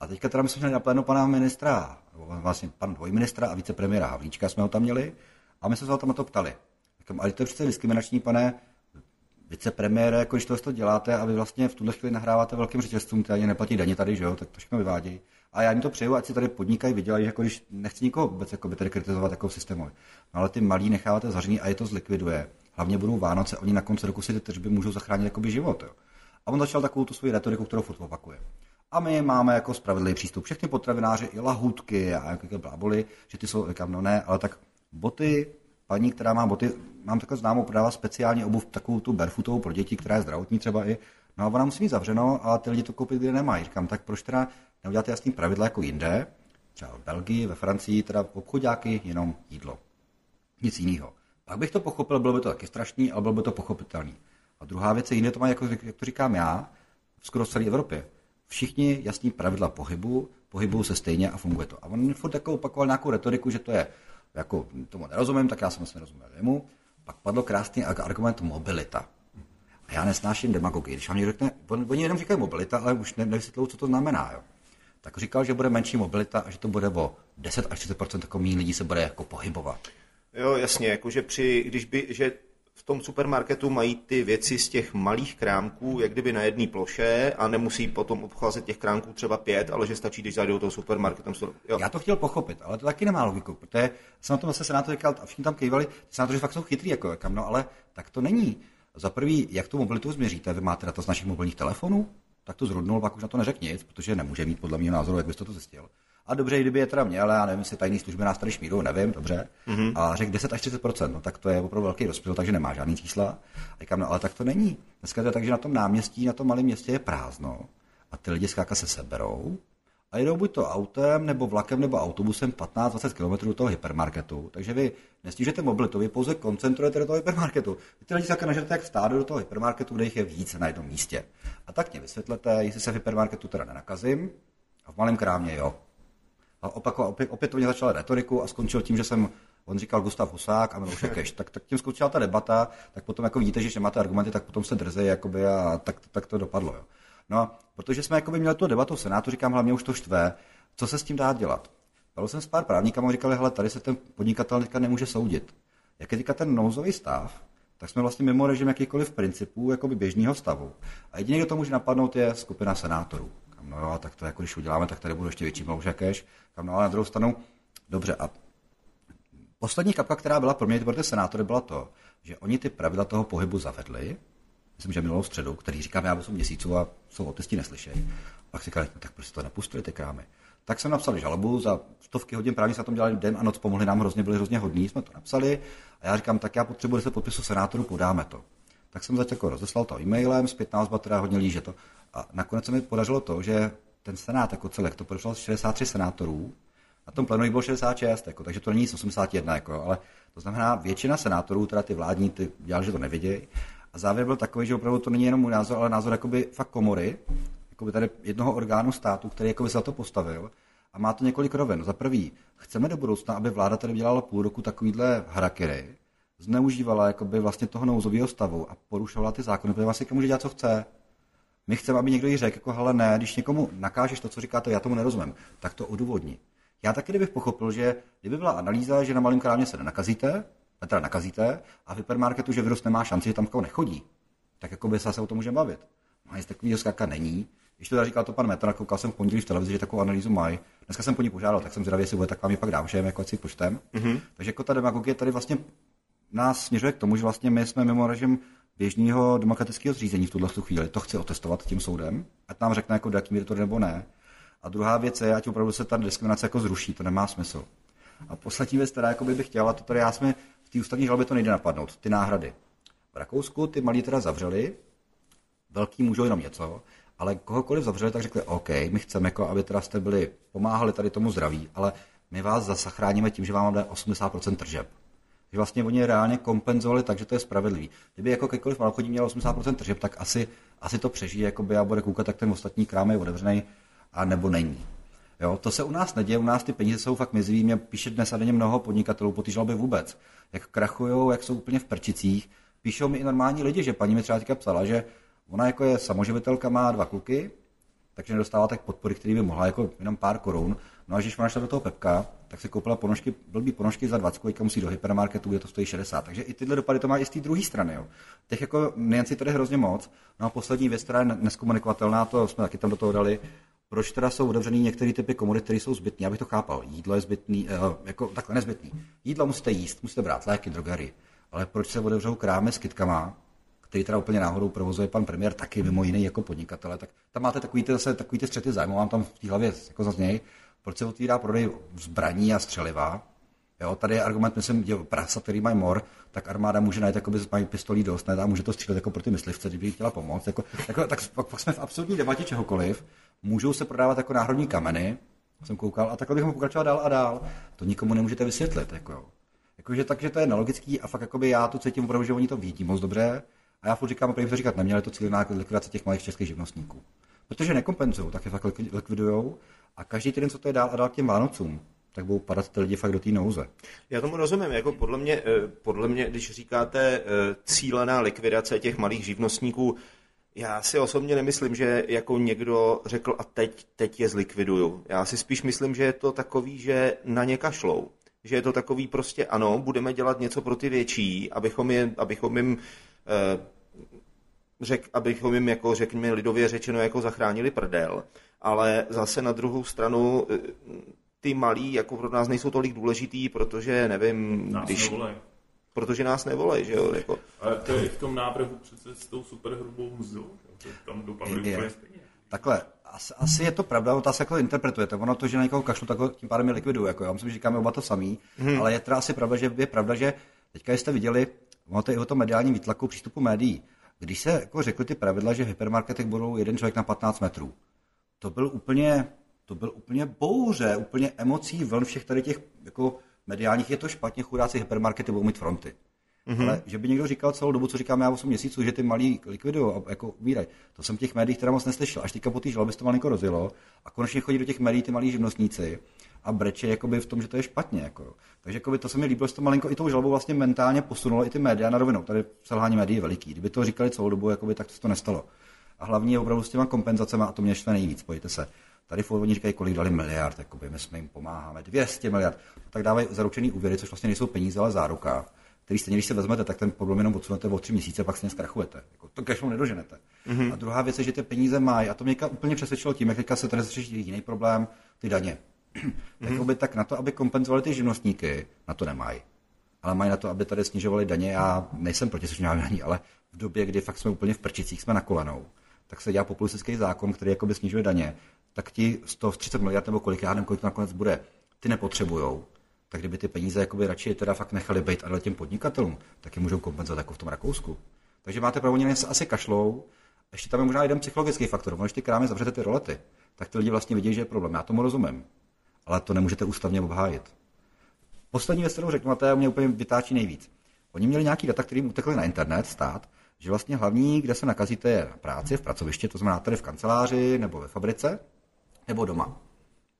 A teďka teda my jsme měli na plénu pana ministra, vlastně pan dvojministra a vicepremiéra Havlíčka jsme ho tam měli a my jsme se ho tam na to ptali. Říkám, ale to je přece diskriminační, pane vicepremiére, jako když to děláte a vy vlastně v tuhle chvíli nahráváte velkým řetězcům, kteří neplatí daně tady, že jo, tak to všechno vyvádějí. A já jim to přeju, ať si tady podnikají, vydělají, jako když nechci nikoho vůbec jako by tady kritizovat jako systému. No ale ty malí necháváte zaření a je to zlikviduje. Hlavně budou Vánoce, oni na konci roku si ty tržby můžou zachránit jakoby život. Jo. A on začal takovou tu svoji retoriku, kterou furt opakuje. A my máme jako spravedlivý přístup. Všechny potravináři, i lahůdky a jaké bláboli, že ty jsou, říkám, no ne, ale tak boty, paní, která má boty, mám takovou známou, prodává speciální obuv, takovou tu barefootovou pro děti, která je zdravotní třeba i. No a ona musí mít zavřeno a ty lidi to koupit, kde nemají. Říkám, tak proč teda neudělat jasný pravidla jako jinde, třeba v Belgii, ve Francii, teda obchodáky jenom jídlo. Nic jiného. Pak bych to pochopil, bylo by to taky strašný, ale bylo by to pochopitelný. A druhá věc je jiné, to má, jako, jak to říkám já, v skoro celé Evropě. Všichni jasní pravidla pohybu, pohybují se stejně a funguje to. A on furt jako opakoval nějakou retoriku, že to je, jako tomu nerozumím, tak já jsem asi nerozuměl jemu. Pak padlo krásný argument mobilita. A já nesnáším demagogii. Když vám někdo řekne, on, oni jenom říkají mobilita, ale už ne, nevysvětlují, co to znamená. Jo. Tak říkal, že bude menší mobilita a že to bude o 10 až 30% jako méně lidí se bude jako pohybovat. Jo, jasně, jakože při, když by, že v tom supermarketu mají ty věci z těch malých krámků, jak kdyby na jedné ploše a nemusí potom obcházet těch krámků třeba pět, ale že stačí, když zajdou do toho supermarketu. Jo. Já to chtěl pochopit, ale to taky nemá logiku, protože jsem na tom zase senátor říkal, a všichni tam kývali, senátoři fakt jsou chytrý, jako kam, no ale tak to není. Za prvý, jak tu mobilitu změříte? Vy máte data z našich mobilních telefonů? Tak to zrudnul, pak už na to neřek nic, protože nemůže mít podle mého názoru, jak byste to zjistil. A dobře, kdyby je teda měl, já nevím, jestli tajný služby nás tady šmíru, nevím, dobře. Mm-hmm. A řekl 10 až 30% no tak to je opravdu velký rozptyl, takže nemá žádný čísla. A říkám, no ale tak to není. Dneska to je tak, že na tom náměstí, na tom malém městě je prázdno a ty lidi zkrátka se seberou a jedou buď to autem, nebo vlakem, nebo autobusem 15-20 km do toho hypermarketu. Takže vy nestížete mobilitu, vy pouze koncentrujete do toho hypermarketu. Vy ty lidi se nažerete jak stádo do toho hypermarketu, kde jich je víc na jednom místě. A tak mě vysvětlete, jestli se v hypermarketu teda nenakazím, a v malém krámě jo. A opakoval, opět, opětovně začal retoriku a skončil tím, že jsem on říkal Gustav Husák a Miloš Keš, tak, tak tím skončila ta debata, tak potom jako vidíte, že máte argumenty, tak potom se drzejí jakoby a tak, tak to dopadlo. Jo. No protože jsme jako by měli tu debatu v Senátu, říkám, hlavně už to štve, co se s tím dá dělat. Byl jsem s pár právníkama a říkali, hele, tady se ten podnikatel teďka nemůže soudit. Jak je teďka ten nouzový stav, tak jsme vlastně mimo režim jakýkoliv principů jakoby běžného stavu. A jediný, kdo to může napadnout, je skupina senátorů. Kam, no jo, tak to jako když uděláme, tak tady bude ještě větší mloužakeš. Kam, no ale na druhou stranu, dobře. A poslední kapka, která byla pro mě pro ty senátory, byla to, že oni ty pravidla toho pohybu zavedli, myslím, že minulou středu, který říkám já 8 měsíců a jsou autisti neslyšejí. Pak si říkali, no, tak prostě to nepustili ty krámy. Tak jsem napsal žalobu, za stovky hodin právě se na tom dělali den a noc, pomohli nám hrozně, byli hrozně hodní, jsme to napsali a já říkám, tak já potřebuji se podpisu senátorů, podáme to. Tak jsem zatím jako rozeslal to e-mailem, zpětná vazba teda hodně líže to. A nakonec se mi podařilo to, že ten senát jako celek, to podepsalo 63 senátorů, na tom plénu bylo 66, jako, takže to není 81, jako, ale to znamená, většina senátorů, teda ty vládní, ty dělali, že to nevědějí, a závěr byl takový, že opravdu to není jenom můj názor, ale názor jakoby fakt komory, jakoby tady jednoho orgánu státu, který jakoby se za to postavil. A má to několik rovin. Za prvý, chceme do budoucna, aby vláda tady dělala půl roku takovýhle harakiry, zneužívala jakoby vlastně toho nouzového stavu a porušovala ty zákony, protože vlastně může dělat, co chce. My chceme, aby někdo jí řekl, jako hele ne, když někomu nakážeš to, co říkáte, já tomu nerozumím, tak to odůvodni. Já taky kdybych pochopil, že kdyby byla analýza, že na malém krámě se nenakazíte, teda nakazíte, a v hypermarketu, že virus nemá šanci, že tam někoho nechodí, tak jako by se o tom můžeme bavit. No nic takového zkrátka není. Když to říkal to pan Metr, koukal jsem v pondělí v televizi, že takovou analýzu mají. Dneska jsem po ní požádal, tak jsem zvědavý, jestli bude, tak vám ji pak dám, že jako si počtem. Mm-hmm. Takže jako ta demagogie tady vlastně nás směřuje k tomu, že vlastně my jsme mimo režim běžného demokratického zřízení v tuhle chvíli. To chci otestovat tím soudem, ať nám řekne, jako do jaký míry to nebo ne. A druhá věc je, ať opravdu se ta diskriminace jako zruší, to nemá smysl. A poslední věc, která jako by bych chtěla, to tady já jsme v té ústavní žalobě to nejde napadnout, ty náhrady. V Rakousku ty malí teda zavřeli, velký můžou jenom něco, ale kohokoliv zavřeli, tak řekli, OK, my chceme, jako, aby teda jste byli, pomáhali tady tomu zdraví, ale my vás zachráníme tím, že vám dáme 80% tržeb. Že vlastně oni reálně kompenzovali tak, že to je spravedlivý. Kdyby jako jakýkoliv malochodí měl 80% tržeb, tak asi, asi to přežije jakoby, a bude koukat, tak ten ostatní krám je otevřený a nebo není. Jo, to se u nás neděje, u nás ty peníze jsou fakt mizivý. Mě píše dnes a denně mnoho podnikatelů po žalobě vůbec. Jak krachují, jak jsou úplně v prčicích. Píšou mi i normální lidi, že paní mi třeba teďka psala, že ona jako je samoživitelka, má dva kluky, takže nedostává tak podpory, který by mohla, jako jenom pár korun. No a když šla do toho Pepka, tak si koupila ponožky, blbý ponožky za 20, teďka musí do hypermarketu, kde to stojí 60. Takže i tyhle dopady to má i z té druhé strany. Jo. Těch jako niancí tady hrozně moc. No a poslední věc, která je neskomunikovatelná, to jsme taky tam do toho dali, proč teda jsou otevřený některé typy komodit, které jsou zbytné. Abych to chápal. Jídlo je zbytný, uh, jako takhle nezbytný. Jídlo musíte jíst, musíte brát léky, drogery. Ale proč se otevřou krámy s kytkama, který teda úplně náhodou provozuje pan premiér taky mimo jiný jako podnikatele, tak tam máte takový ty, zase, takový ty střety zájmu, mám tam v té hlavě jako zazněj, proč se otvírá prodej zbraní a střeliva, Jo, tady je argument, myslím, že prasa, který mají mor, tak armáda může najít jakoby, mají pistolí dost, ne, a může to střílet jako pro ty myslivce, kdyby chtěla pomoct. Jako, jako, tak pak, pak, jsme v absolutní debatě čehokoliv. Můžou se prodávat jako náhradní kameny, jsem koukal, a takhle bychom pokračoval dál a dál. To nikomu nemůžete vysvětlit. Jako, Jakože takže to je nelogický a fakt jakoby já to cítím opravdu, že oni to vidí moc dobře. A já furt říkám, se říkat neměli to cílená likvidace těch malých českých živnostníků. Protože nekompenzují, tak je fakt likvidují a každý týden, co to je dál a dál k těm Vánocům, tak budou padat ty lidi fakt do té nouze. Já tomu rozumím. Jako podle, mě, eh, podle mě, když říkáte eh, cílená likvidace těch malých živnostníků, já si osobně nemyslím, že jako někdo řekl a teď, teď je zlikviduju. Já si spíš myslím, že je to takový, že na ně kašlou. Že je to takový prostě ano, budeme dělat něco pro ty větší, abychom, je, abychom jim eh, řek, abychom jim jako řekněme lidově řečeno jako zachránili prdel, ale zase na druhou stranu eh, ty malí jako pro nás nejsou tolik důležitý, protože nevím, nás když... Nevolej. Protože nás nevolej, že jo? Jako... Ale to je v tom návrhu přece s tou superhrubou mzdou, tam dopadlo úplně stejně. Takhle, asi, asi, je to pravda, otázka, jak to interpretujete. Ono to, že na někoho kašlu, tak ho tím pádem je likviduju. Jako, já myslím, že říkáme oba to samý, hmm. ale je teda asi pravda, že je pravda, že teďka jste viděli, ono to je i o tom mediálním výtlaku přístupu médií. Když se jako řekli ty pravidla, že v hypermarketech budou jeden člověk na 15 metrů, to byl úplně, to byl úplně bouře, úplně emocí vln všech tady těch jako mediálních. Je to špatně, chudáci hypermarkety budou mít fronty. Mm-hmm. Ale že by někdo říkal celou dobu, co říkám já 8 měsíců, že ty malí likvidují a jako umírají. To jsem v těch médiích teda moc neslyšel. Až teďka po té žalobě to malinko rozjelo a konečně chodí do těch médií ty malí živnostníci a breče jakoby v tom, že to je špatně. Jako. Takže jakoby to se mi líbilo, že to malinko i tou žalobou vlastně mentálně posunulo i ty média na rovinu. Tady selhání médií je veliký. Kdyby to říkali celou dobu, jakoby, tak to, to nestalo. A hlavně je opravdu s těma kompenzacemi, a to mě štve nejvíc, pojďte se. Tady oni říkají, kolik dali miliard, jakoby my jsme jim pomáháme, 200 miliard. Tak dávají zaručený úvěry, což vlastně nejsou peníze, ale záruka který stejně, když se vezmete, tak ten problém jenom odsunete o tři měsíce, pak se zkrachujete. Jako, to cashflow nedoženete. Mm-hmm. A druhá věc je, že ty peníze mají, a to mě úplně přesvědčilo tím, jak teďka se tady řeší jiný problém, ty daně. mm-hmm. tak, tak na to, aby kompenzovali ty živnostníky, na to nemají. Ale mají na to, aby tady snižovali daně. Já nejsem proti snižování daní, ale v době, kdy fakt jsme úplně v prčicích, jsme na kolenou, tak se dělá populistický zákon, který jakoby snižuje daně, tak ti 130 miliard nebo kolik, já nevím, kolik to nakonec bude, ty nepotřebujou tak kdyby ty peníze jakoby radši teda fakt nechali být ale těm podnikatelům, tak je můžou kompenzovat jako v tom Rakousku. Takže máte pravdu, oni se asi kašlou. Ještě tam je možná jeden psychologický faktor. Když ty krámy zavřete ty rolety, tak ty lidi vlastně vidí, že je problém. Já tomu rozumím. Ale to nemůžete ústavně obhájit. Poslední věc, kterou řeknu, a to je mě úplně vytáčí nejvíc. Oni měli nějaký data, kterým utekli na internet, stát, že vlastně hlavní, kde se nakazíte, je na práci, v pracovišti, to znamená tady v kanceláři nebo ve fabrice, nebo doma.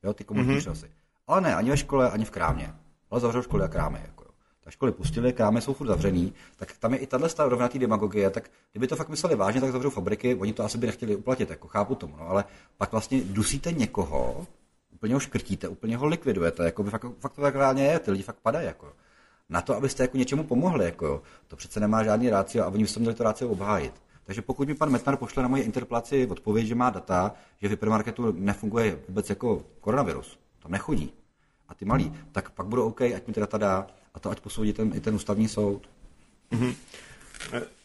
Jo, ty komunitní mm-hmm. Ale ne, ani ve škole, ani v krámě ale zavřou školy a krámy. Jako. Ta školy pustili, krámy jsou furt zavřený, tak tam je i tahle stav rovnatý demagogie, tak kdyby to fakt mysleli vážně, tak zavřou fabriky, oni to asi by nechtěli uplatit, jako chápu tomu, no, ale pak vlastně dusíte někoho, úplně ho škrtíte, úplně ho likvidujete, jako by fakt, fakt to tak reálně je, ty lidi fakt padají, jako na to, abyste jako něčemu pomohli, jako jo. to přece nemá žádný rácio a oni byste měli to rácio obhájit. Takže pokud mi pan Metnar pošle na moji interpelaci odpověď, že má data, že v hypermarketu nefunguje vůbec jako koronavirus, tam nechodí, a ty malí, tak pak budou OK, ať mi ty data dá a to ať posoudí ten, i ten ústavní soud. Mm-hmm.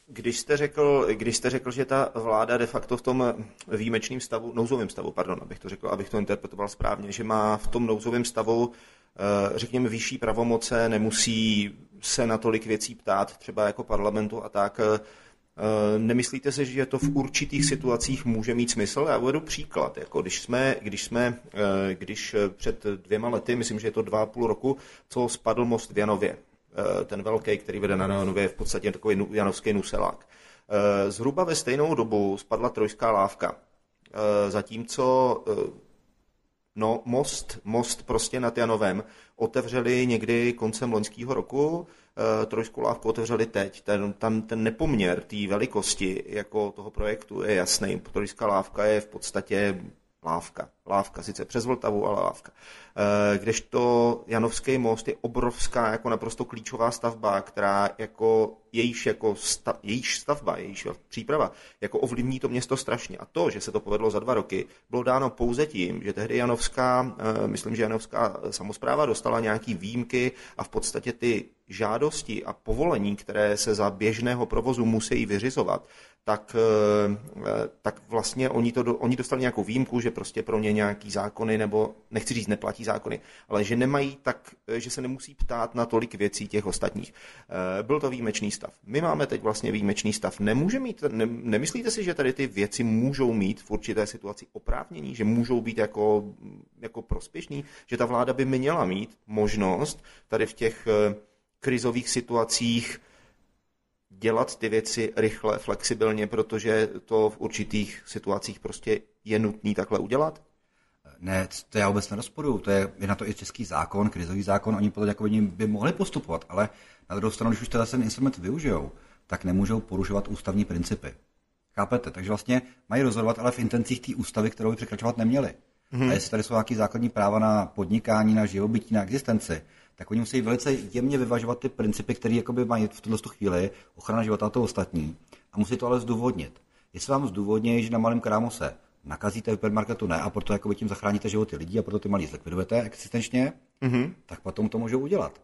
Když jste, řekl, když jste řekl, že ta vláda de facto v tom výjimečném stavu, nouzovém stavu, pardon, abych to řekl, abych to interpretoval správně, že má v tom nouzovém stavu, eh, řekněme, vyšší pravomoce, nemusí se na tolik věcí ptát, třeba jako parlamentu a tak, eh, Nemyslíte si, že to v určitých situacích může mít smysl? Já uvedu příklad. Jako když, jsme, když, jsme, eh, když před dvěma lety, myslím, že je to dva a půl roku, co spadl most v Janově, Eh, ten velký, který vede na Neonově, je v podstatě takový janovský nuselák. Eh, zhruba ve stejnou dobu spadla trojská lávka. Eh, zatímco no, most, most prostě nad Janovem otevřeli někdy koncem loňského roku, trojskou lávku otevřeli teď. Ten, tam ten nepoměr té velikosti jako toho projektu je jasný. Trojská lávka je v podstatě lávka. Lávka, sice přes Vltavu, ale lávka. Eh, kdežto Janovský most je obrovská, jako naprosto klíčová stavba, která jako jejíž, jako sta, jejíž stavba, jejíž příprava, jako ovlivní to město strašně. A to, že se to povedlo za dva roky, bylo dáno pouze tím, že tehdy Janovská, eh, myslím, že Janovská samozpráva dostala nějaký výjimky a v podstatě ty žádosti a povolení, které se za běžného provozu musí vyřizovat, tak, eh, tak vlastně oni, to, oni dostali nějakou výjimku, že prostě pro ně nějaký zákony, nebo nechci říct neplatí zákony, ale že nemají tak, že se nemusí ptát na tolik věcí těch ostatních. Eh, byl to výjimečný stav. My máme teď vlastně výjimečný stav. Nemůže mít, ne, nemyslíte si, že tady ty věci můžou mít v určité situaci oprávnění, že můžou být jako, jako prospěšný, že ta vláda by měla mít možnost tady v těch eh, krizových situacích dělat ty věci rychle, flexibilně, protože to v určitých situacích prostě je nutný takhle udělat? Ne, to já vůbec nerozporuju, to je, je na to i český zákon, krizový zákon, oni podle jako oni by mohli postupovat, ale na druhou stranu, když už teda ten instrument využijou, tak nemůžou porušovat ústavní principy. Chápete? Takže vlastně mají rozhodovat, ale v intencích té ústavy, kterou by překračovat neměli. Mm-hmm. A jestli tady jsou nějaké základní práva na podnikání, na živobytí, na existenci, tak oni musí velice jemně vyvažovat ty principy, které jakoby mají v tuto chvíli ochrana života a to ostatní. A musí to ale zdůvodnit. Jestli vám zdůvodní, že na malém krámu se nakazíte v hypermarketu ne a proto jakoby tím zachráníte životy lidí a proto ty malí zlikvidujete existenčně, mm-hmm. tak potom to můžou udělat.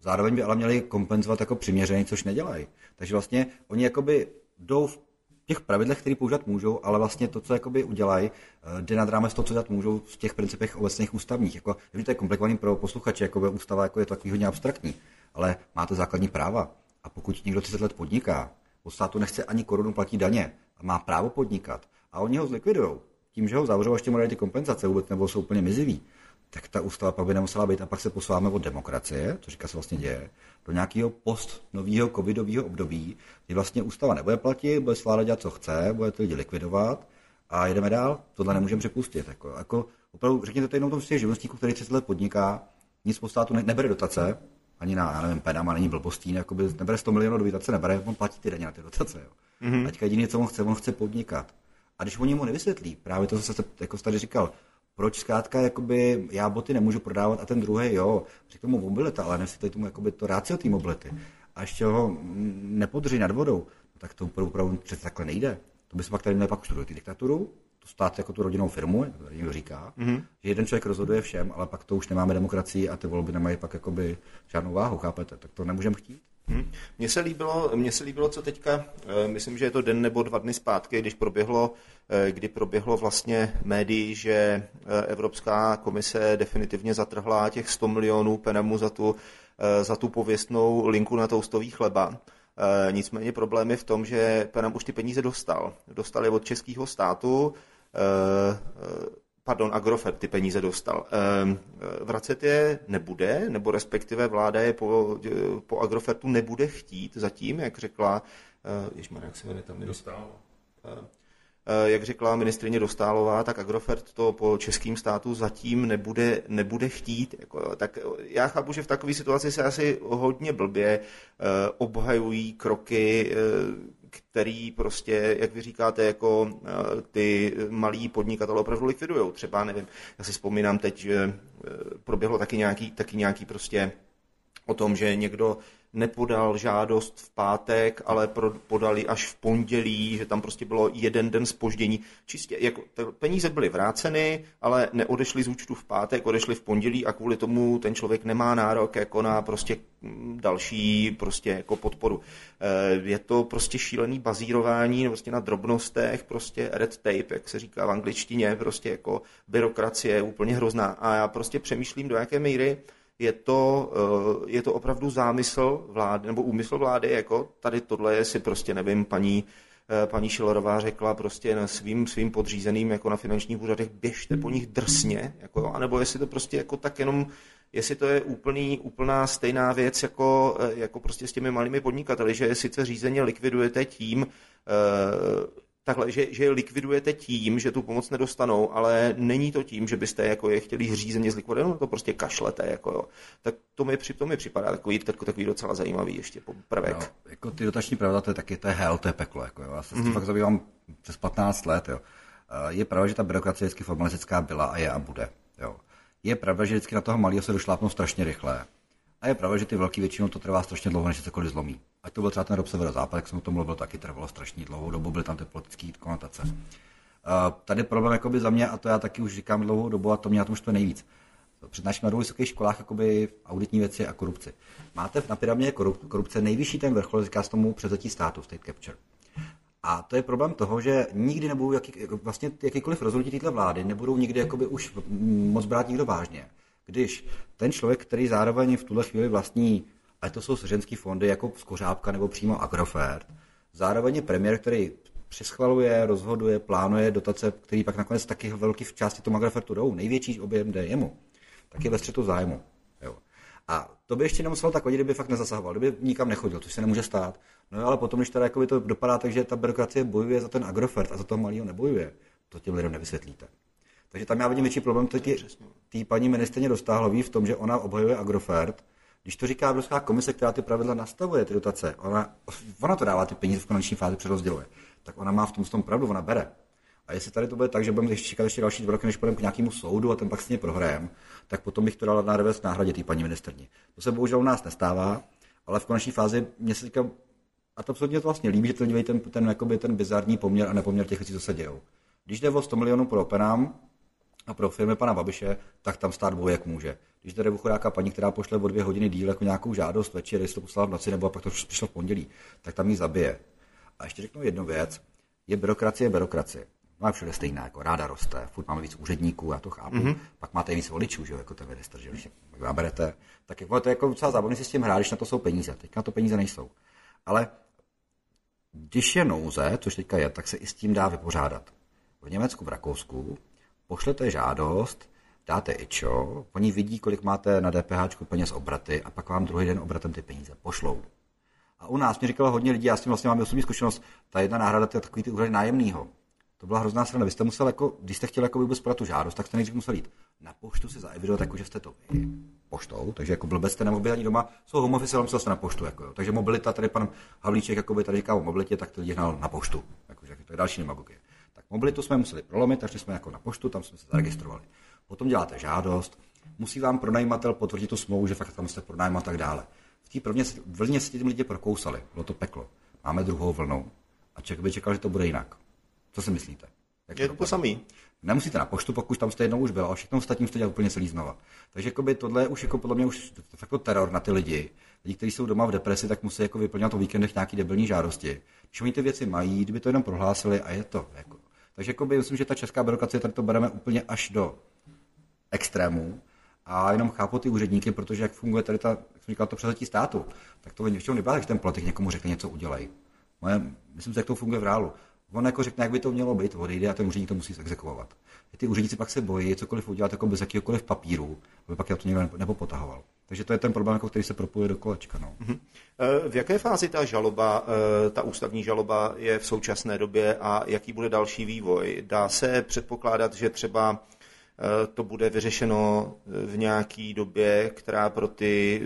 Zároveň by ale měli kompenzovat jako přiměřeně, což nedělají. Takže vlastně oni jakoby jdou v těch pravidlech, které používat můžou, ale vlastně to, co jakoby udělají, eh, jde nad rámec toho, co dělat můžou v těch principech obecných ústavních. Jako, že to je komplikovaný pro posluchače, jako ústava jako je to takový hodně abstraktní, ale máte základní práva. A pokud někdo 30 let podniká, od státu nechce ani korunu platit daně a má právo podnikat, a oni ho zlikvidují, tím, že ho zavřou, ještě mu dají ty kompenzace vůbec, nebo jsou úplně mizivý, tak ta ústava pak by nemusela být a pak se posouváme od demokracie, to říká se vlastně děje, do nějakého post nového covidového období, kdy vlastně ústava nebude platit, bude vláda dělat, co chce, bude ty lidi likvidovat a jedeme dál. Tohle nemůžeme připustit. Jako, jako opravdu řekněte to jenom tomu těch živnostníků, který 30 let podniká, nic po státu ne, nebere dotace, ani na, já nevím, penama, není blbostí, jakoby nebere 100 milionů do dotace, nebere, on platí ty daně na ty dotace. Jo. Mm-hmm. Teďka jediné, co on chce, on chce podnikat. A když oni mu nevysvětlí, právě to, co jste jako tady říkal, proč zkrátka jakoby já boty nemůžu prodávat a ten druhý jo, řekl mu mobilita, ale nevysvětlí tomu jakoby to rácio té mobility a ještě ho nepodrží nad vodou, no tak to opravdu přece takhle nejde. To by se pak tady měli pak už tu diktaturu, to stát jako tu rodinnou firmu, jak to někdo říká, mm-hmm. že jeden člověk rozhoduje všem, ale pak to už nemáme demokracii a ty volby nemají pak jakoby žádnou váhu, chápete? Tak to nemůžeme chtít. Hmm. Mně se, líbilo, mně se líbilo, co teďka, eh, myslím, že je to den nebo dva dny zpátky, když proběhlo, eh, kdy proběhlo vlastně médií, že eh, Evropská komise definitivně zatrhla těch 100 milionů penemu za tu, za tu pověstnou linku na toustový chleba. Nicméně problém je v tom, že Penam už ty peníze dostal. Dostal je od českého státu, pardon, Agrofert ty peníze dostal. Ehm, vracet je nebude, nebo respektive vláda je po, po Agrofertu nebude chtít zatím, jak řekla, eh, ježmar, jak se jmenuje tam? Eh, Jak řekla ministrině Dostálová, tak Agrofert to po českým státu zatím nebude, nebude chtít. Jako, tak já chápu, že v takové situaci se asi hodně blbě eh, obhajují kroky, eh, který prostě, jak vy říkáte, jako eh, ty malí podnikatelé opravdu likvidují. Třeba, nevím, já si vzpomínám teď, že eh, proběhlo taky nějaký, taky nějaký prostě o tom, že někdo nepodal žádost v pátek, ale podali až v pondělí, že tam prostě bylo jeden den spoždění. Čistě, jako, peníze byly vráceny, ale neodešly z účtu v pátek, odešly v pondělí a kvůli tomu ten člověk nemá nárok jako na prostě mm, další prostě jako podporu. Eh, Je to prostě šílený bazírování prostě na drobnostech, prostě red tape, jak se říká v angličtině, prostě jako byrokracie je úplně hrozná. A já prostě přemýšlím, do jaké míry je to, eh, je to opravdu zámysl vlády, nebo úmysl vlády, jako tady tohle je si prostě, nevím, paní, eh, paní Šilerová řekla prostě na svým, svým podřízeným jako na finančních úřadech, běžte po nich drsně, jako, jo, anebo jestli to prostě jako tak jenom, jestli to je úplný, úplná stejná věc jako, eh, jako prostě s těmi malými podnikateli, že sice řízeně likvidujete tím, takhle, že, že je likvidujete tím, že tu pomoc nedostanou, ale není to tím, že byste jako je chtěli řízeně zlikvidovat, no to prostě kašlete, jako jo. Tak to mi, při, to mi připadá takový, takový, docela zajímavý ještě prvek. Jo, jako ty dotační pravidla, to je taky, to je hell, to je peklo. Jako, jo. Já se s tím mm-hmm. fakt zabývám přes 15 let. Jo. Eh, Je pravda, že ta byrokracie vždycky formalistická byla a je a bude. Jo. Je pravda, že vždycky na toho malého se došlápnou strašně rychle. A je pravda, že ty velký většinou to trvá strašně dlouho, než se cokoliv zlomí. Ať to byl třeba ten rob severozápad, jak jsem o tom mluvil, taky trvalo strašně dlouhou dobu, byly tam ty politické konotace. Tady problém jakoby za mě, a to já taky už říkám dlouhou dobu, a to mě na tom to nejvíc. Přednáším na dvou vysokých školách jakoby auditní věci a korupci. Máte na pyramidě korup- korupce nejvyšší ten vrchol, říká se tomu převzetí státu, state capture. A to je problém toho, že nikdy nebudou, jaký, vlastně jakýkoliv rozhodnutí této vlády nebudou nikdy jakoby už moc brát nikdo vážně. Když ten člověk, který zároveň v tuhle chvíli vlastní, ať to jsou seřenský fondy jako Skořápka nebo přímo Agrofert, zároveň je premiér, který přeschvaluje, rozhoduje, plánuje dotace, který pak nakonec taky velký v části tomu Agrofertu jdou, největší objem jde jemu, tak je ve střetu zájmu. Jo. A to by ještě nemuselo tak vadit, kdyby fakt nezasahoval, kdyby nikam nechodil, což se nemůže stát. No ale potom, když teda to dopadá tak, že ta byrokracie bojuje za ten Agrofert a za toho malého nebojuje, to těm lidem nevysvětlíte. Takže tam já vidím větší problém té paní ministrině Dostáhlový v tom, že ona obhajuje Agrofert, když to říká Evropská komise, která ty pravidla nastavuje, ty dotace, ona, ona to dává ty peníze v konečné fázi přerozděluje, tak ona má v tom, v tom pravdu, ona bere. A jestli tady to bude tak, že budeme ještě čekat ještě další dva roky, než půjdeme k nějakému soudu a ten pak s ně prohrajeme, tak potom bych to dal na revers náhradě té paní ministrní. To se bohužel u nás nestává, ale v konečné fázi mě se říká, a to absolutně to vlastně líbí, že to ten, ten, jakoby ten bizarní poměr a nepoměr těch věcí, co se dějou. Když jde o 100 milionů pro Openám a pro firmy pana Babiše, tak tam stát boje jak může. Když jde o chudáka paní, která pošle o dvě hodiny díl jako nějakou žádost večer, jestli to poslala v noci nebo pak to přišlo v pondělí, tak tam ji zabije. A ještě řeknu jednu věc. Je byrokracie byrokracie. Má všude stejná, jako ráda roste, furt máme víc úředníků, já to chápu. Mm-hmm. Pak máte víc voličů, že jo, jako ten minister, že když naberete. Tak jako, to je jako docela zábavné si s tím hrát, když na to jsou peníze. Teď na to peníze nejsou. Ale když je nouze, což teďka je, tak se i s tím dá vypořádat. V Německu, v Rakousku pošlete žádost, dáte ičo, oni vidí, kolik máte na DPH peněz obraty a pak vám druhý den obratem ty peníze pošlou. A u nás mě říkalo hodně lidí, já s tím vlastně mám osobní zkušenost, ta jedna náhrada, to je takový ty úřady nájemného. To byla hrozná strana. Vy jste musel, jako, když jste chtěli jako vůbec podat tu žádost, tak jste nejdřív musel jít na poštu se zaevidovat, jako, že jste to vy poštou, takže jako blbec jste nemohli být ani doma, jsou home office, ale musel jste na poštu. Jako. Takže mobilita, tady pan Havlíček jako by tady říká o mobilitě, tak to lidi hnal na poštu. Jako, že to je další demagogie. Mobilitu jsme museli prolomit, takže jsme jako na poštu, tam jsme se zaregistrovali. Potom děláte žádost, musí vám pronajímatel potvrdit tu smlouvu, že fakt tam jste pronajímat a tak dále. V té první vlně se tím lidi prokousali, bylo to peklo. Máme druhou vlnu a člověk by čekal, že to bude jinak. Co si myslíte? Jak Je to to samý. Nemusíte na poštu, pokud tam jste jednou už byl, ale všechno ostatní jste dělat úplně celý znova. Takže jakoby tohle je už jako podle mě už jako teror na ty lidi. Lidi, kteří jsou doma v depresi, tak musí jako vyplňovat o víkendech nějaký debilní žádosti. Když oni ty věci mají, kdyby to jenom prohlásili a je to. Jako. Takže jakoby, myslím, že ta česká byrokracie tady to bereme úplně až do extrémů. A jenom chápu ty úředníky, protože jak funguje tady ta, jak jsem říkal, to převzetí státu, tak to většinou nebyla, že ten politik někomu řekne něco udělej. Moje, myslím si, jak to funguje v reálu. On jako řekne, jak by to mělo být, odejde a ten úředník to musí exekuovat. Ty úředníci pak se bojí cokoliv udělat jako bez jakýkoliv papíru, aby pak já to někdo nebo potahoval. Takže to je ten problém, jako který se propojuje do kolečka. No. Eh, V jaké fázi ta žaloba, eh, ta ústavní žaloba je v současné době a jaký bude další vývoj? Dá se předpokládat, že třeba eh, to bude vyřešeno v nějaké době, která pro ty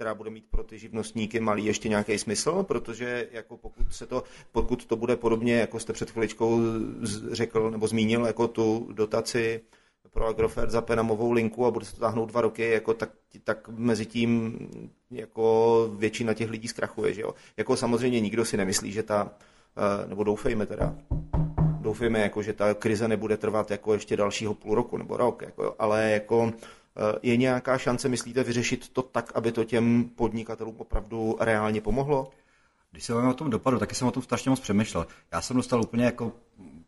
která bude mít pro ty živnostníky malý ještě nějaký smysl, protože jako pokud, se to, pokud to bude podobně, jako jste před chviličkou řekl nebo zmínil, jako tu dotaci pro Agrofert za Penamovou linku a bude se to táhnout dva roky, jako tak, tak mezi tím jako většina těch lidí zkrachuje. Že jo? Jako samozřejmě nikdo si nemyslí, že ta, eh, nebo doufejme teda, doufejme, jako, že ta krize nebude trvat jako ještě dalšího půl roku nebo rok, jako, ale jako je nějaká šance, myslíte, vyřešit to tak, aby to těm podnikatelům opravdu reálně pomohlo? Když se o tom dopadu, taky jsem o tom strašně moc přemýšlel. Já jsem dostal úplně jako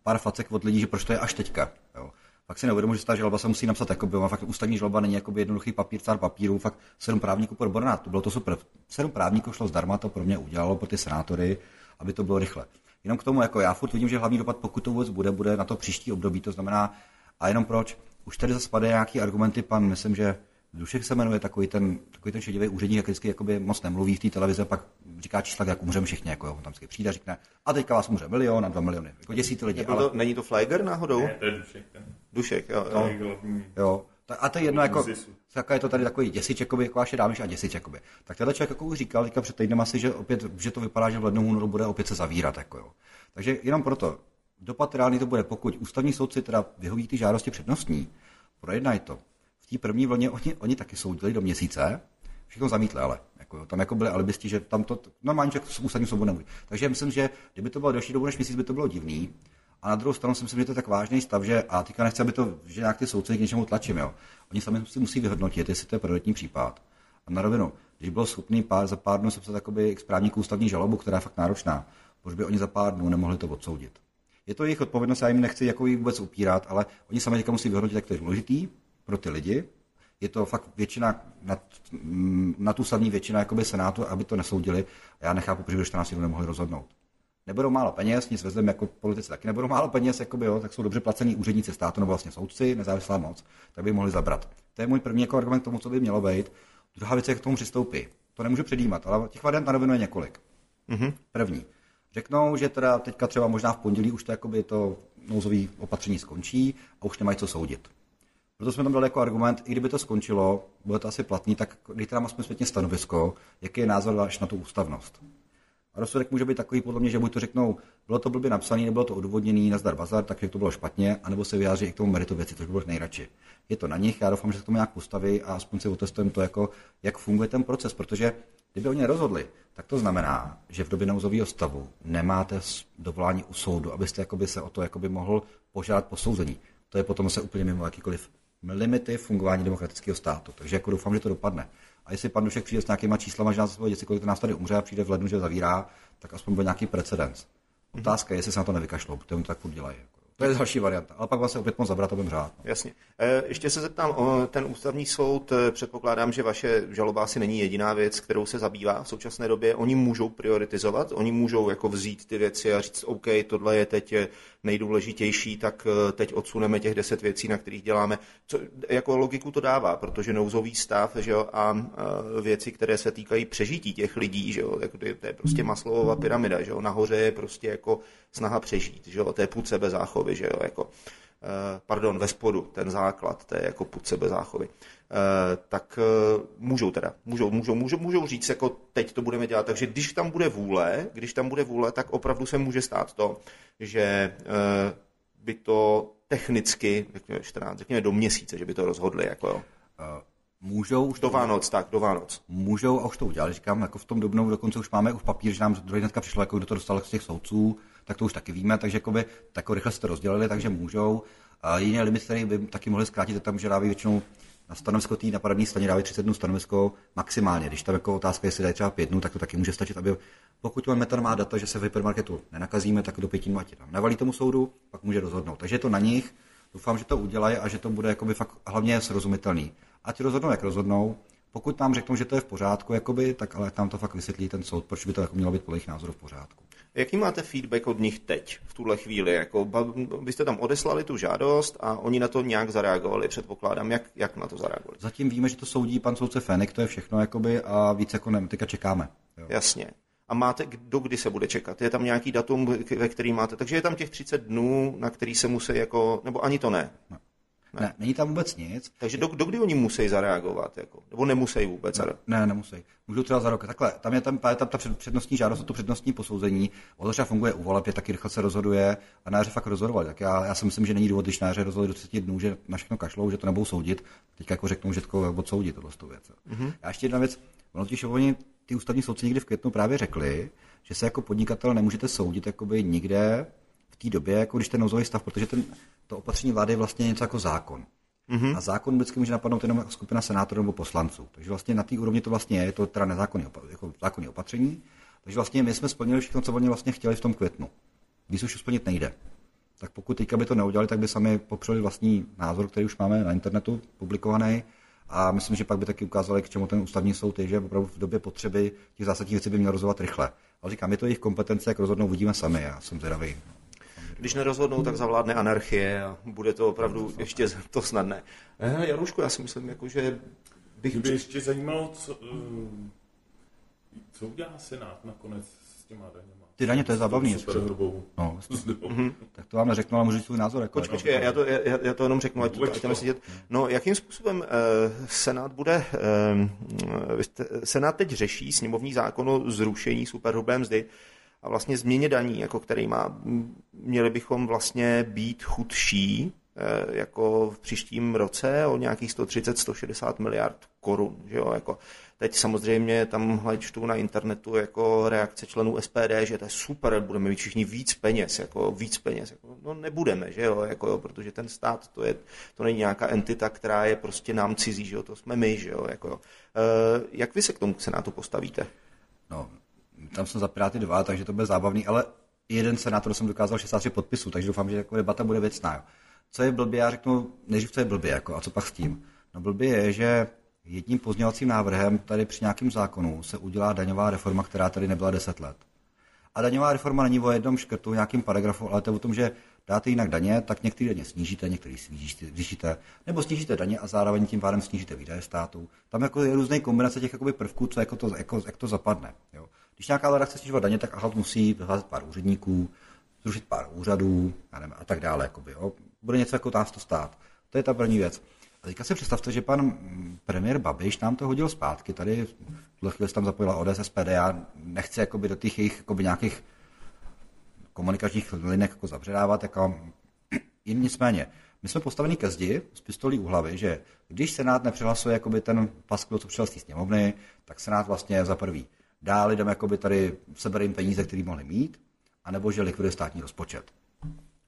pár facek od lidí, že proč to je až teďka. Jo. Fakt si neuvědomuji, že ta žaloba se musí napsat jako by, fakt ústavní žaloba není jako jednoduchý papír, cár papíru, fakt sedm právníků pro odborná, to bylo to super. Sedm právníků šlo zdarma, to pro mě udělalo, pro ty senátory, aby to bylo rychle. Jenom k tomu, jako já furt vidím, že hlavní dopad, pokud to vůbec bude, bude na to příští období, to znamená, a jenom proč, už tady zase padají nějaký argumenty, pan, myslím, že Dušek se jmenuje takový ten, takový ten šedivý úředník, jak vždycky jakoby moc nemluví v té televizi, pak říká čísla, jak umřeme všichni, jako jo, on tam vždycky přijde a řekne, a teďka vás umře milion a dva miliony, jako děsí ty lidi, Nebyl ale to, není to Fleiger náhodou? Ne, to je dušek. Ten, Dušek, jo, to jo. je hlavní. Jo. Ta- A to je jedno, jako, taková je to tady takový děsič, jakoby, jako vaše dámiš a děsič, jakoby. Tak tenhle člověk jako už říkal, teďka před týdnem asi, že opět, že to vypadá, že v lednu únoru bude opět se zavírat, jako jo. Takže jenom proto, dopad reálný to bude, pokud ústavní soudci teda vyhoví ty žádosti přednostní, projednají to. V té první vlně oni, oni taky soudili do měsíce, všechno zamítli, ale jako tam jako byli alibisti, že tam to normálně člověk s ústavní soudou nemůže. Takže myslím, že kdyby to bylo delší dobu než měsíc, by to bylo divný. A na druhou stranu si myslím, že to je tak vážný stav, že a teďka nechci, aby to, že nějak ty soudci k něčemu tlačím, jo. Oni sami si musí vyhodnotit, jestli to je prioritní případ. A na rovinu, když bylo schopný pár, za pár dnů sepsat jakoby správníku ústavní žalobu, která je fakt náročná, proč by oni za pár dnů nemohli to odsoudit. Je to jejich odpovědnost, já jim nechci jako jí vůbec upírat, ale oni sami teďka musí vyhodnotit, jak to je důležitý pro ty lidi. Je to fakt většina, nad, mm, nad ústavní většina jakoby senátu, aby to nesoudili. A já nechápu, proč by do 14 dnů nemohli rozhodnout. Nebudou málo peněz, nic vezlem jako politici taky nebudou málo peněz, jakoby, jo, tak jsou dobře placení úředníci státu nebo vlastně soudci, nezávislá moc, tak by mohli zabrat. To je můj první jako argument k tomu, co by mělo být. Druhá věc, jak k tomu přistoupí. To nemůžu předjímat, ale těch variant na rovinu je několik. Mm-hmm. První. Řeknou, že teda teďka třeba možná v pondělí už to, jakoby to nouzové opatření skončí a už nemají co soudit. Proto jsme tam dali jako argument, i kdyby to skončilo, bude to asi platný, tak dejte nám aspoň zpětně stanovisko, jaký je názor váš na tu ústavnost. A rozsudek může být takový, podle mě, že buď to řeknou, bylo to blbě napsané, nebylo to odůvodněné, nazdar bazar, takže to bylo špatně, anebo se vyjádří i k tomu meritu věci, což bylo nejradši. Je to na nich, já doufám, že se tomu nějak postaví a aspoň si otestujeme to, jako, jak funguje ten proces, protože kdyby oni rozhodli, tak to znamená, že v době nouzového stavu nemáte dovolání u soudu, abyste jakoby se o to jakoby mohl požádat posouzení. To je potom se úplně mimo jakýkoliv limity fungování demokratického státu. Takže jako doufám, že to dopadne. A jestli pan Dušek přijde s nějakýma číslama, že nás svoje děti, kolik to nás tady umře a přijde v lednu, že zavírá, tak aspoň bude nějaký precedens. Otázka je, jestli se na to nevykašlou, protože oni to tak furt dělají. Jako. To je další varianta. Ale pak se opět moc zabrat a budem řád. No. Jasně. Eh, Ještě se zeptám, ten ústavní soud, eh, předpokládám, že vaše žaloba asi není jediná věc, kterou se zabývá v současné době. Oni můžou prioritizovat, oni můžou jako vzít ty věci a říct, OK, tohle je teď eh, nejdůležitější, tak eh, teď odsuneme těch deset věcí, na kterých děláme. Co, jako logiku to dává, protože nouzový stav že jo, a eh, věci, které se týkají přežití těch lidí, že jo, jako to je- to je prostě maslová pyramida, že jo, nahoře je prostě jako snaha přežít, že jo, to je půd sebezáchovy, že jo, jako pardon, ve spodu, ten základ, to je jako půd sebezáchovy, Eh, tak eh, můžou teda, můžou, můžou, můžou, můžou říct, jako teď to budeme dělat. Takže když tam bude vůle, když tam bude vůle, tak opravdu se může stát to, že eh, by to technicky, řekněme 14, řekněme do měsíce, že by to rozhodli, jako jo. Můžou už Do to, Vánoc, tak, do Vánoc. můžou a už to udělali. Říkám, jako v tom dobnou dokonce už máme už papír, že nám druhý dneska přišlo, jako kdo to dostal z těch soudců, tak to už taky víme, takže jakoby, tak rychle se to rozdělili, takže můžou. A jediný limit, který by taky mohli zkrátit, je tam, že dávají většinou na stanovisko té napadení straně dávají 30 dnů stanovisko maximálně. Když tam jako otázka, jestli dají třeba 5 dnů, tak to taky může stačit, aby pokud ten metan má data, že se v hypermarketu nenakazíme, tak do pěti dnů ať je tam navalí tomu soudu, pak může rozhodnout. Takže je to na nich. Doufám, že to udělají a že to bude jakoby fakt hlavně srozumitelný. Ať rozhodnou, jak rozhodnou. Pokud nám řeknou, že to je v pořádku, jakoby, tak ale tam to fakt vysvětlí ten soud, proč by to jako mělo být podle jejich názoru v pořádku. Jaký máte feedback od nich teď, v tuhle chvíli? Jako, vy jste tam odeslali tu žádost a oni na to nějak zareagovali, předpokládám. Jak, jak na to zareagovali? Zatím víme, že to soudí pan soudce Fénik, to je všechno jakoby, a víc jako ne, teďka čekáme. Jo. Jasně. A máte, do kdy se bude čekat? Je tam nějaký datum, ve který máte? Takže je tam těch 30 dnů, na který se musí jako, nebo ani to ne? Ne. Ne, není tam vůbec nic. Takže do, do kdy oni musí zareagovat? Jako? Nebo nemusí vůbec zareagovat? Ne, nemusí. Můžu třeba za rok. Takhle, tam je tam, tam ta přednostní žádost o to přednostní posouzení. O to třeba funguje u voleb, je taky rychle se rozhoduje a na jaře fakt rozhodovali. Tak já, já si myslím, že není důvod, když na jaře rozhodli do 30 dnů, že na všechno kašlou, že to nebudou soudit. Teď jako řeknou, že to odsoudit tohle věc. Mm-hmm. A ještě jedna věc, ono totiž oni, ty ústavní soudci někdy v květnu právě řekli, že se jako podnikatel nemůžete soudit jakoby nikde v té době, jako když ten nouzový stav, protože ten, to opatření vlády je vlastně něco jako zákon. Mm-hmm. A zákon vždycky může napadnout jenom skupina senátorů nebo poslanců. Takže vlastně na té úrovni to vlastně je, je to teda nezákonné jako zákonné opatření. Takže vlastně my jsme splnili všechno, co oni vlastně chtěli v tom květnu. Když už splnit nejde. Tak pokud teďka by to neudělali, tak by sami popřeli vlastní názor, který už máme na internetu publikovaný. A myslím, že pak by taky ukázali, k čemu ten ústavní soud je, že opravdu v době potřeby těch zásadních věcí by měl rozhodovat rychle. Ale říkám, je to jejich kompetence, jak rozhodnou, uvidíme sami. Já jsem zvědavý. Když nerozhodnou, tak zavládne anarchie a bude to opravdu ještě to snadné. Eh, Jarušku, já si myslím, jako, že bych... Mě by ještě zajímalo, co, eh, co udělá Senát nakonec s těma daněma. Ty daně, to je zábavný. Super hrubou. No, mm-hmm. Tak to vám neřeknu, ale můžu svůj názor. Jako, Počkej, počkej, já to, já, já to jenom řeknu, ať to, ať to sedět. No, jakým způsobem uh, Senát bude, uh, Senát teď řeší sněmovní zákon o zrušení superhrubé mzdy, a vlastně změně daní, jako který má, měli bychom vlastně být chudší eh, jako v příštím roce o nějakých 130-160 miliard korun. Že jo? Jako teď samozřejmě tam čtu na internetu jako reakce členů SPD, že to je super, budeme mít všichni víc peněz, jako víc peněz. Jako, no nebudeme, že jo? Jako, jo? protože ten stát to, je, to není nějaká entita, která je prostě nám cizí, že jo? to jsme my. Že jo? Jako, jo. E, jak vy se k tomu Senátu postavíte? No, tam jsem za Piráty dva, takže to bude zábavný, ale jeden senátor jsem dokázal 63 podpisů, takže doufám, že jako debata bude věcná. Co je blbě, já řeknu, než co je blbě, jako, a co pak s tím. No blbě je, že jedním pozměňovacím návrhem tady při nějakém zákonu se udělá daňová reforma, která tady nebyla 10 let. A daňová reforma není o jednom škrtu, nějakým paragrafu, ale to je o tom, že dáte jinak daně, tak některé daně snížíte, některé zvýšíte, nebo snížíte daně a zároveň tím pádem snížíte výdaje státu. Tam jako je různé kombinace těch jakoby prvků, co jako to, jako, jak to zapadne. Jo. Když nějaká vláda chce snižovat daně, tak ahalt musí vyhlásit pár úředníků, zrušit pár úřadů a, nevím, a tak dále. Jakoby, jo. Bude něco jako nás to stát. To je ta první věc. A teďka si představte, že pan premiér Babiš nám to hodil zpátky. Tady v tuhle chvíli se tam zapojila ODS, SPD. Já nechci jakoby do těch jejich nějakých komunikačních linek jako zabředávat. Jako... Jim nicméně, my jsme postaveni ke zdi s pistolí u hlavy, že když Senát nepřihlasuje jakoby ten paskvil, co přišel z té sněmovny, tak Senát vlastně za prvý dá lidem jakoby tady sebere jim peníze, které mohli mít, anebo že likviduje státní rozpočet.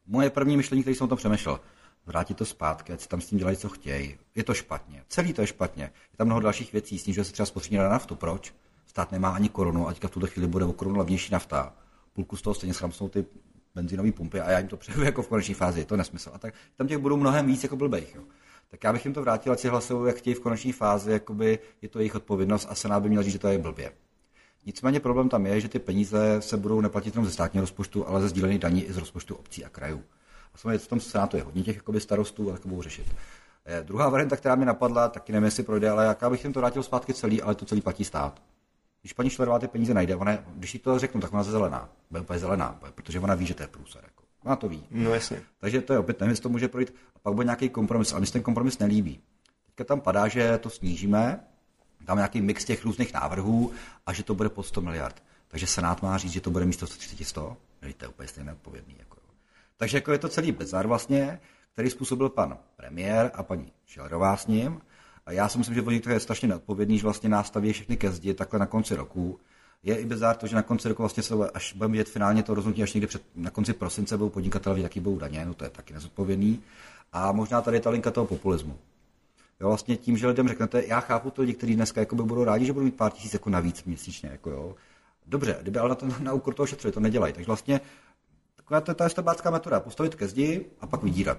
Moje první myšlení, které jsem o tom přemýšlel, vrátit to zpátky, ať si tam s tím dělají, co chtějí. Je to špatně. Celý to je špatně. Je tam mnoho dalších věcí, snižuje se třeba spotřební na naftu. Proč? Stát nemá ani korunu, a teďka v tuto chvíli bude o korunu levnější nafta. Půlku z toho stejně schramsnou ty benzinové pumpy a já jim to přeju jako v konečné fázi. Je to nesmysl. A tak tam těch budou mnohem víc jako blbejch. Jo. Tak já bych jim to vrátil, ať si hlasují, jak chtějí v konečné fázi, jakoby je to jejich odpovědnost a Senát by měl říct, že to je blbě. Nicméně problém tam je, že ty peníze se budou neplatit jenom ze státního rozpočtu, ale ze sdílených daní i z rozpočtu obcí a krajů. A samozřejmě v tom Senátu je hodně těch jakoby, starostů a tak budou řešit. Eh, druhá varianta, která mi napadla, taky nevím, jestli projde, ale jaká bych jim to vrátil zpátky celý, ale to celý platí stát. Když paní Šlerová ty peníze najde, ona, když jí to řeknu, tak ona je zelená. Bude úplně zelená, protože ona ví, že to je průser. Jako. Ona to ví. No jasně. Takže to je opět, nevím, jestli to může projít. A pak bude nějaký kompromis, ale mi se ten kompromis nelíbí. Teďka tam padá, že to snížíme, dáme nějaký mix těch různých návrhů a že to bude pod 100 miliard. Takže Senát má říct, že to bude místo 130 100. No, to je úplně stejně odpovědný. Jako. Takže jako je to celý bizar vlastně, který způsobil pan premiér a paní Šelerová s ním. A já si myslím, že oni to je strašně neodpovědný, že vlastně nás staví všechny ke zdi takhle na konci roku. Je i bizar to, že na konci roku vlastně se, až budeme vidět finálně to rozhodnutí, až někdy před, na konci prosince budou podnikatelé, jaký budou daně, no to je taky nezodpovědný. A možná tady je ta linka toho populismu. Jo, vlastně tím, že lidem řeknete, já chápu to lidi, kteří dneska jako by budou rádi, že budou mít pár tisíc jako navíc měsíčně. Jako jo. Dobře, kdyby ale na, to, na úkor toho šetřili, to nedělají. Takže vlastně taková to, ta estebácká metoda, postavit ke zdi a pak vydírat.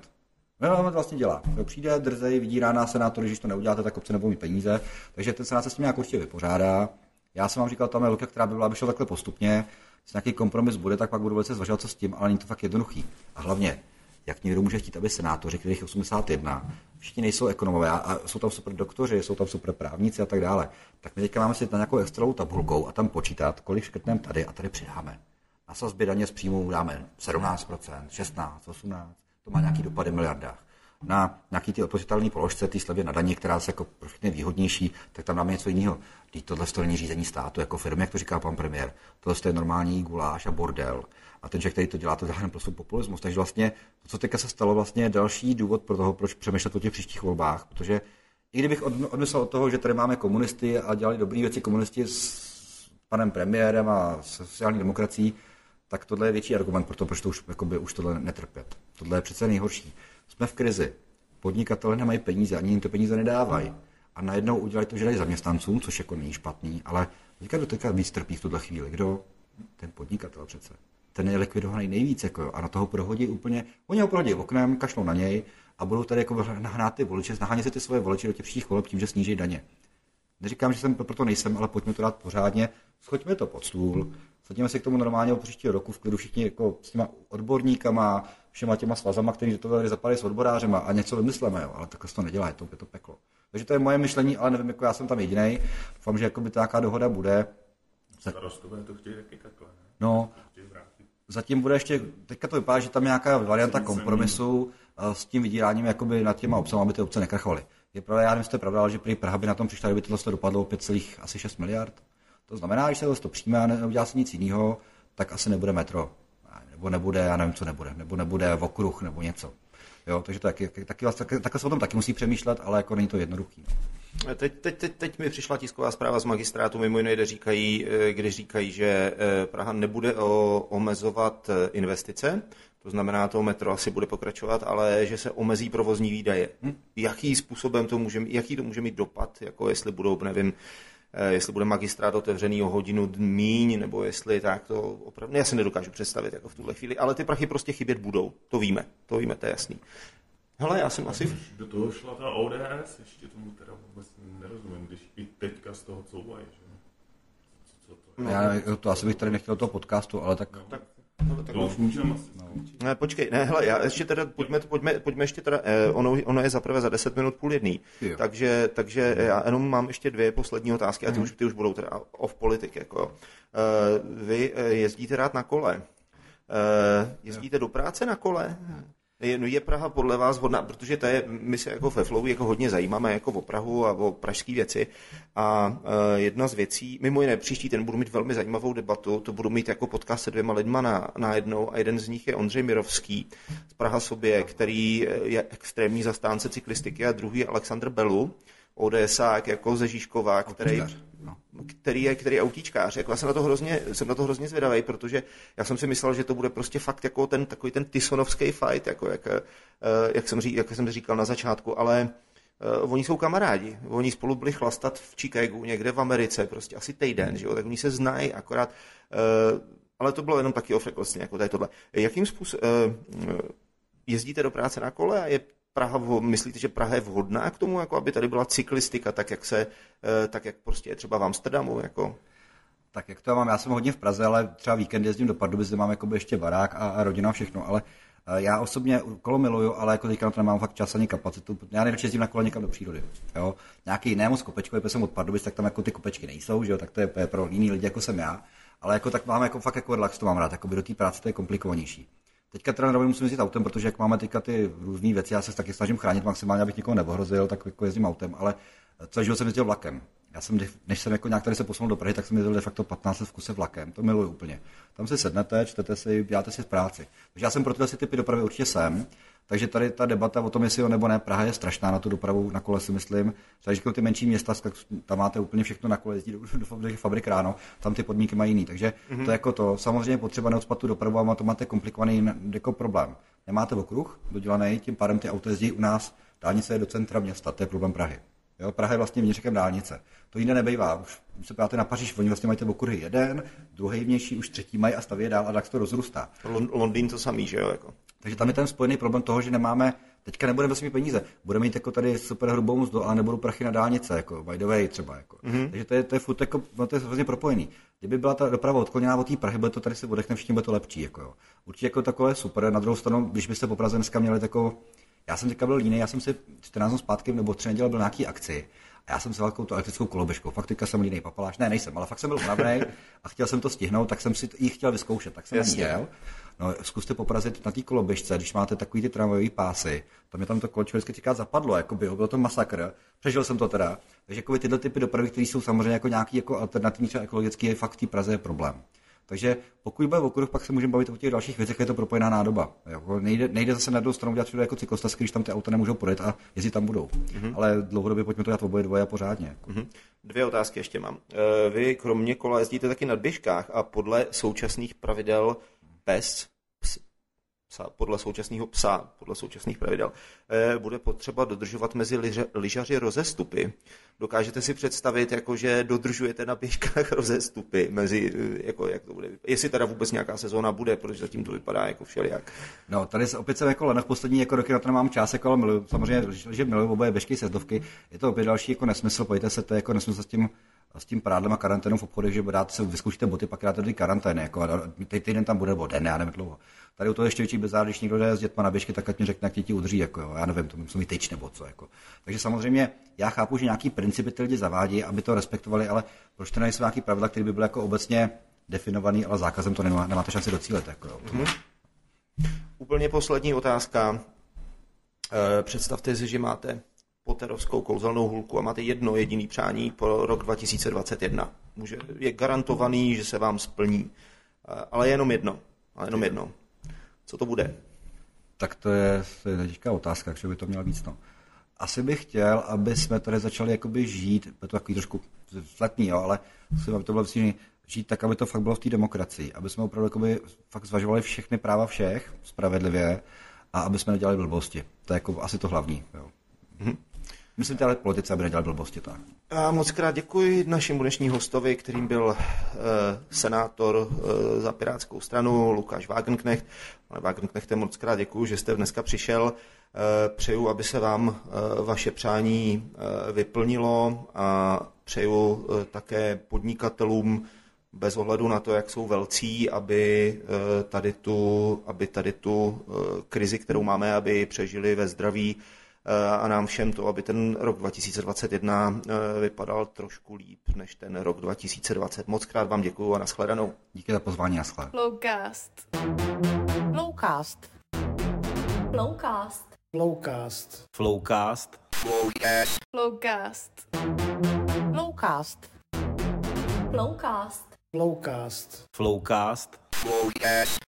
No, to vlastně dělá. Přijde, drzej, vydírá nás senátor, když to neuděláte, tak obce nebudou mít peníze. Takže ten senát se s tím nějak určitě vypořádá. Já jsem vám říkal, tam je logika, která by byla, aby šla takhle postupně. nějaký kompromis bude, tak pak budu velice zvažovat, co s tím, ale není to fakt jednoduchý. A hlavně, jak někdo může chtít, aby senátoři, kterých je 81, všichni nejsou ekonomové a, a jsou tam super doktoři, jsou tam super právníci a tak dále. Tak my teďka máme si na nějakou extralou tabulkou a tam počítat, kolik škrtneme tady a tady přidáme. Na sazbě daně z příjmů dáme 17%, 16, 18, to má nějaký dopady v miliardách. Na nějaký ty odpočitelné položce, ty slevy na daně, která se jako pro všechny výhodnější, tak tam dáme něco jiného. Teď tohle to není řízení státu jako firmy, jak to říká pan premiér. Tohle je normální guláš a bordel. A ten člověk, který to dělá, to dělá prostě populismus. Takže vlastně to, co teďka se stalo, vlastně je další důvod pro toho, proč přemýšlet o těch příštích volbách. Protože i kdybych odmyslel od toho, že tady máme komunisty a dělali dobré věci komunisti s panem premiérem a sociální demokracií, tak tohle je větší argument pro to, proč to už, jakoby, už tohle netrpět. Tohle je přece nejhorší. Jsme v krizi. Podnikatele nemají peníze, ani jim to peníze nedávají. A najednou udělají to, že dají zaměstnancům, což jako není špatný, ale teďka do teďka víc trpí v tuhle chvíli. Kdo? Ten podnikatel přece. Ten je likvidovaný nejvíc, jako jo, a na toho prohodí úplně, oni ho prohodí oknem, kašlou na něj a budou tady jako nahnát ty voliče, nahánět si ty svoje voliče do těch příštích voleb tím, že sníží daně. Neříkám, že jsem proto nejsem, ale pojďme to dát pořádně, schoďme to pod stůl, Sadíme se k tomu normálně od příštího roku v klidu všichni jako s těma odborníkama, všema těma svazama, kteří to tady zapadají s odborářema a něco vymyslíme, jo, ale takhle se to nedělá, je to, je to peklo. Takže to je moje myšlení, ale nevím, jako já jsem tam jediný. Doufám, že jako by nějaká dohoda bude. Starostové to chtějí taky takhle, ne? No, zatím bude ještě, teďka to vypadá, že tam je nějaká varianta kompromisu eh, s tím vydíráním jakoby nad těma obcemi, aby ty obce nekrachovaly. Je pravda, já nevím, jestli to je pravda, ale že prý Praha by na tom přišla, kdyby tohle dopadlo 5,6 miliard. To znamená, že se to přijme a neudělá se nic jiného, tak asi nebude metro. Nebo nebude, já nevím, co nebude. Nebo nebude okruh nebo něco. Jo, takže taky, taky, taky, takhle se o tom taky musí přemýšlet, ale jako není to jednoduchý. No. Teď, teď, teď, teď mi přišla tisková zpráva z magistrátu, mimo jiné, kde říkají, eh, kde říkají, že eh, Praha nebude omezovat eh, investice, to znamená, to metro asi bude pokračovat, ale že se omezí provozní výdaje. Hm? Jaký způsobem to může, jaký to může mít dopad, jako jestli budou, nevím, jestli bude magistrát otevřený o hodinu míň, nebo jestli tak to opravdu, já si nedokážu představit jako v tuhle chvíli, ale ty prachy prostě chybět budou, to víme, to víme, to je jasný. Hele, já jsem asi... Do toho šla ta ODS, ještě tomu teda vůbec nerozumím, když i teďka z toho couvají, že? Co to, no, já, to asi bych tady nechtěl toho podcastu, ale tak... No, tak No, tak to už můžeme asi no. Ne, počkej, ne, hele, já ještě teda, pojďme, pojďme, pojďme ještě teda, eh, ono, ono je zaprvé za 10 minut půl jedný, jo. takže, takže já jenom mám ještě dvě poslední otázky a ty, mm. už, ty už budou teda off politik, jako. Eh, vy eh, jezdíte rád na kole, eh, jezdíte jo. do práce na kole? Je, no je Praha podle vás hodná, protože to je, my se jako ve Flow jako hodně zajímáme jako o Prahu a o pražské věci. A uh, jedna z věcí, mimo jiné příští ten budu mít velmi zajímavou debatu, to budu mít jako podcast se dvěma lidma na, na jednou a jeden z nich je Ondřej Mirovský z Praha sobě, který je extrémní zastánce cyklistiky a druhý je Aleksandr Belu, ODSák jako ze Žižkova, který, no. který je, který je autíčkář. Jako já jsem na to hrozně, jsem na to hrozně zvědavý, protože já jsem si myslel, že to bude prostě fakt jako ten takový ten Tysonovský fight, jako jak, eh, jak, jsem, jak jsem říkal na začátku, ale uh, oni jsou kamarádi. Oni spolu byli chlastat v Chicagu, někde v Americe, prostě asi týden, že jo? tak oni se znají akorát. Uh, ale to bylo jenom taky off jako tady tohle. Jakým způsobem uh, jezdíte do práce na kole a je Praha, myslíte, že Praha je vhodná k tomu, jako aby tady byla cyklistika, tak jak se, eh, tak jak prostě je třeba v Amsterdamu, jako? Tak jak to já mám, já jsem hodně v Praze, ale třeba víkend jezdím do Pardubic, kde mám jako ještě barák a, a rodina a všechno, ale eh, já osobně kolo miluju, ale jako teďka na to nemám fakt čas ani kapacitu. Já nejradši jezdím na kole někam do přírody. Jo? Nějaký jiné moc protože jsem od Pardubic, tak tam jako ty kopečky nejsou, že jo? tak to je pro jiný lidi, jako jsem já. Ale jako tak mám jako fakt jako relax, to mám rád, jako by do té práce to je komplikovanější. Teďka teda na musím jezdit autem, protože jak máme teďka ty různé věci, já se taky snažím chránit maximálně, abych nikoho neohrozil, tak jako jezdím autem, ale celý život jsem jezdil vlakem. Já jsem, než jsem jako nějak tady se posunul do Prahy, tak jsem jezdil de facto 15 let v kuse vlakem. To miluju úplně. Tam si sednete, čtete si, děláte si práci. Takže já jsem pro tyhle typy dopravy určitě jsem. Takže tady ta debata o tom, jestli jo nebo ne, Praha je strašná na tu dopravu na kole, si myslím. Takže ty menší města, tam máte úplně všechno na kole, jezdí do, do, do fabrik ráno, tam ty podmínky mají jiný. Takže mm-hmm. to je jako to. Samozřejmě potřeba neodspat tu dopravu a to máte komplikovaný jako problém. Nemáte okruh dodělaný, tím pádem ty auta jezdí u nás, dálnice je do centra města, to je problém Prahy. Jo, Praha je vlastně vnitřkem dálnice. To jiné nebejvá. Už se podíváte na Paříž, oni vlastně mají ty okruhy jeden, druhý vnější, už třetí mají a staví dál a tak to rozrůstá. Londýn to samý, že jo? Jako. Takže tam je ten spojený problém toho, že nemáme Teďka nebudeme vlastně mít peníze. Budeme mít jako tady super hrubou mzdu, ale nebudou prachy na dálnice, jako by the way třeba. Jako. Mm-hmm. Takže to je, to je furt jako, no to je vlastně propojený. Kdyby byla ta doprava odkloněná od té Prahy, bude to tady si odechne, všichni bude to lepší. Jako, jo. Určitě jako takové super. Na druhou stranu, když byste po Praze dneska měli tako, já jsem teďka byl jiný, já jsem si 14 dnů zpátky nebo tři neděle byl na nějaký akci a já jsem si velkou tu elektrickou koloběžkou. Fakt teďka jsem jiný papaláš. Ne, nejsem, ale fakt jsem byl unavený a chtěl jsem to stihnout, tak jsem si ji chtěl vyzkoušet. Tak jsem Jasně. jel. No, zkuste porazit na té koloběžce, když máte takový ty tramvajové pásy, tam je tam to kolečko vždycky říká zapadlo, jako by, byl to masakr, přežil jsem to teda. Takže jako tyhle typy dopravy, které jsou samozřejmě jako nějaký jako alternativní třeba ekologický, je fakt v té Praze je problém. Takže pokud bude okruh, pak se můžeme bavit o těch dalších věcech, je to propojená nádoba. Jako nejde, nejde zase na druhou stranu dělat všude jako cyklostezky, když tam ty auta nemůžou projet a jezdit tam budou. Mm-hmm. Ale dlouhodobě pojďme to dělat oboje dvoje a pořádně. Jako. Mhm. Dvě otázky ještě mám. Eh, Vy kromě kola jezdíte taky na běžkách a podle současných pravidel pes, ps, psa, podle současného psa, podle současných pravidel, eh, bude potřeba dodržovat mezi lyžaři rozestupy. Dokážete si představit, jako, že dodržujete na běžkách rozestupy mezi, eh, jako, jak to bude? Jestli teda vůbec nějaká sezóna bude, protože zatím to vypadá jako všelijak. No, tady se opět jsem jako lenoch poslední jako roky na to nemám čas, jako ale miluju, samozřejmě, že miluju oboje běžky, sezdovky. Je to opět další jako nesmysl, pojďte se, to je jako nesmysl s tím, s tím prádlem a karanténou v obchodech, že dáte se, vyzkoušíte boty, pak dáte ty karantény, jako, a teď týden tam bude, nebo den, já nevím dlouho. Tady u toho ještě větší bezár, když někdo jde s dětma na běžky, tak ať mi řekne, jak ti udrží, jako, jo, já nevím, to musí mít tyč nebo co. Jako. Takže samozřejmě já chápu, že nějaký principy ty lidi zavádí, aby to respektovali, ale proč to nejsou nějaký pravidla, které by byly jako obecně definovaný, ale zákazem to nemá, nemáte šanci docílit. Jako, jo. Úplně poslední otázka. Eh, Představte si, že máte poterovskou kouzelnou hůlku a máte jedno jediný přání pro rok 2021. Může, je garantovaný, že se vám splní, Eh, ale jenom jedno. Ale jenom jedno. Co to bude? Tak to je, to je teďka otázka, takže by to mělo víc. No. Asi bych chtěl, aby jsme tady začali jakoby žít, je to takový trošku vzletný, jo, ale aby to bylo vlastně žít tak, aby to fakt bylo v té demokracii, aby jsme opravdu jakoby fakt zvažovali všechny práva všech spravedlivě a aby jsme nedělali blbosti. To je jako asi to hlavní. Jo. Myslím, ale politice, aby nedělali blbosti. Tak. A moc krát děkuji našemu dnešní hostovi, kterým byl eh, senátor eh, za Pirátskou stranu Lukáš Wagenknecht. Pane Wagenknechte, moc krát děkuji, že jste dneska přišel. Eh, přeju, aby se vám eh, vaše přání eh, vyplnilo a přeju eh, také podnikatelům bez ohledu na to, jak jsou velcí, aby eh, tady tu, aby tady tu eh, krizi, kterou máme, aby přežili ve zdraví eh, a nám všem to, aby ten rok 2021 eh, vypadal trošku líp než ten rok 2020. Moc krát vám děkuji a nashledanou. Díky za pozvání a schle. Flowcast. Flowcast. Flowcast. Flowcast. Flowcast. Flowcast. Flowcast. Flowcast. Flowcast. Flowcast.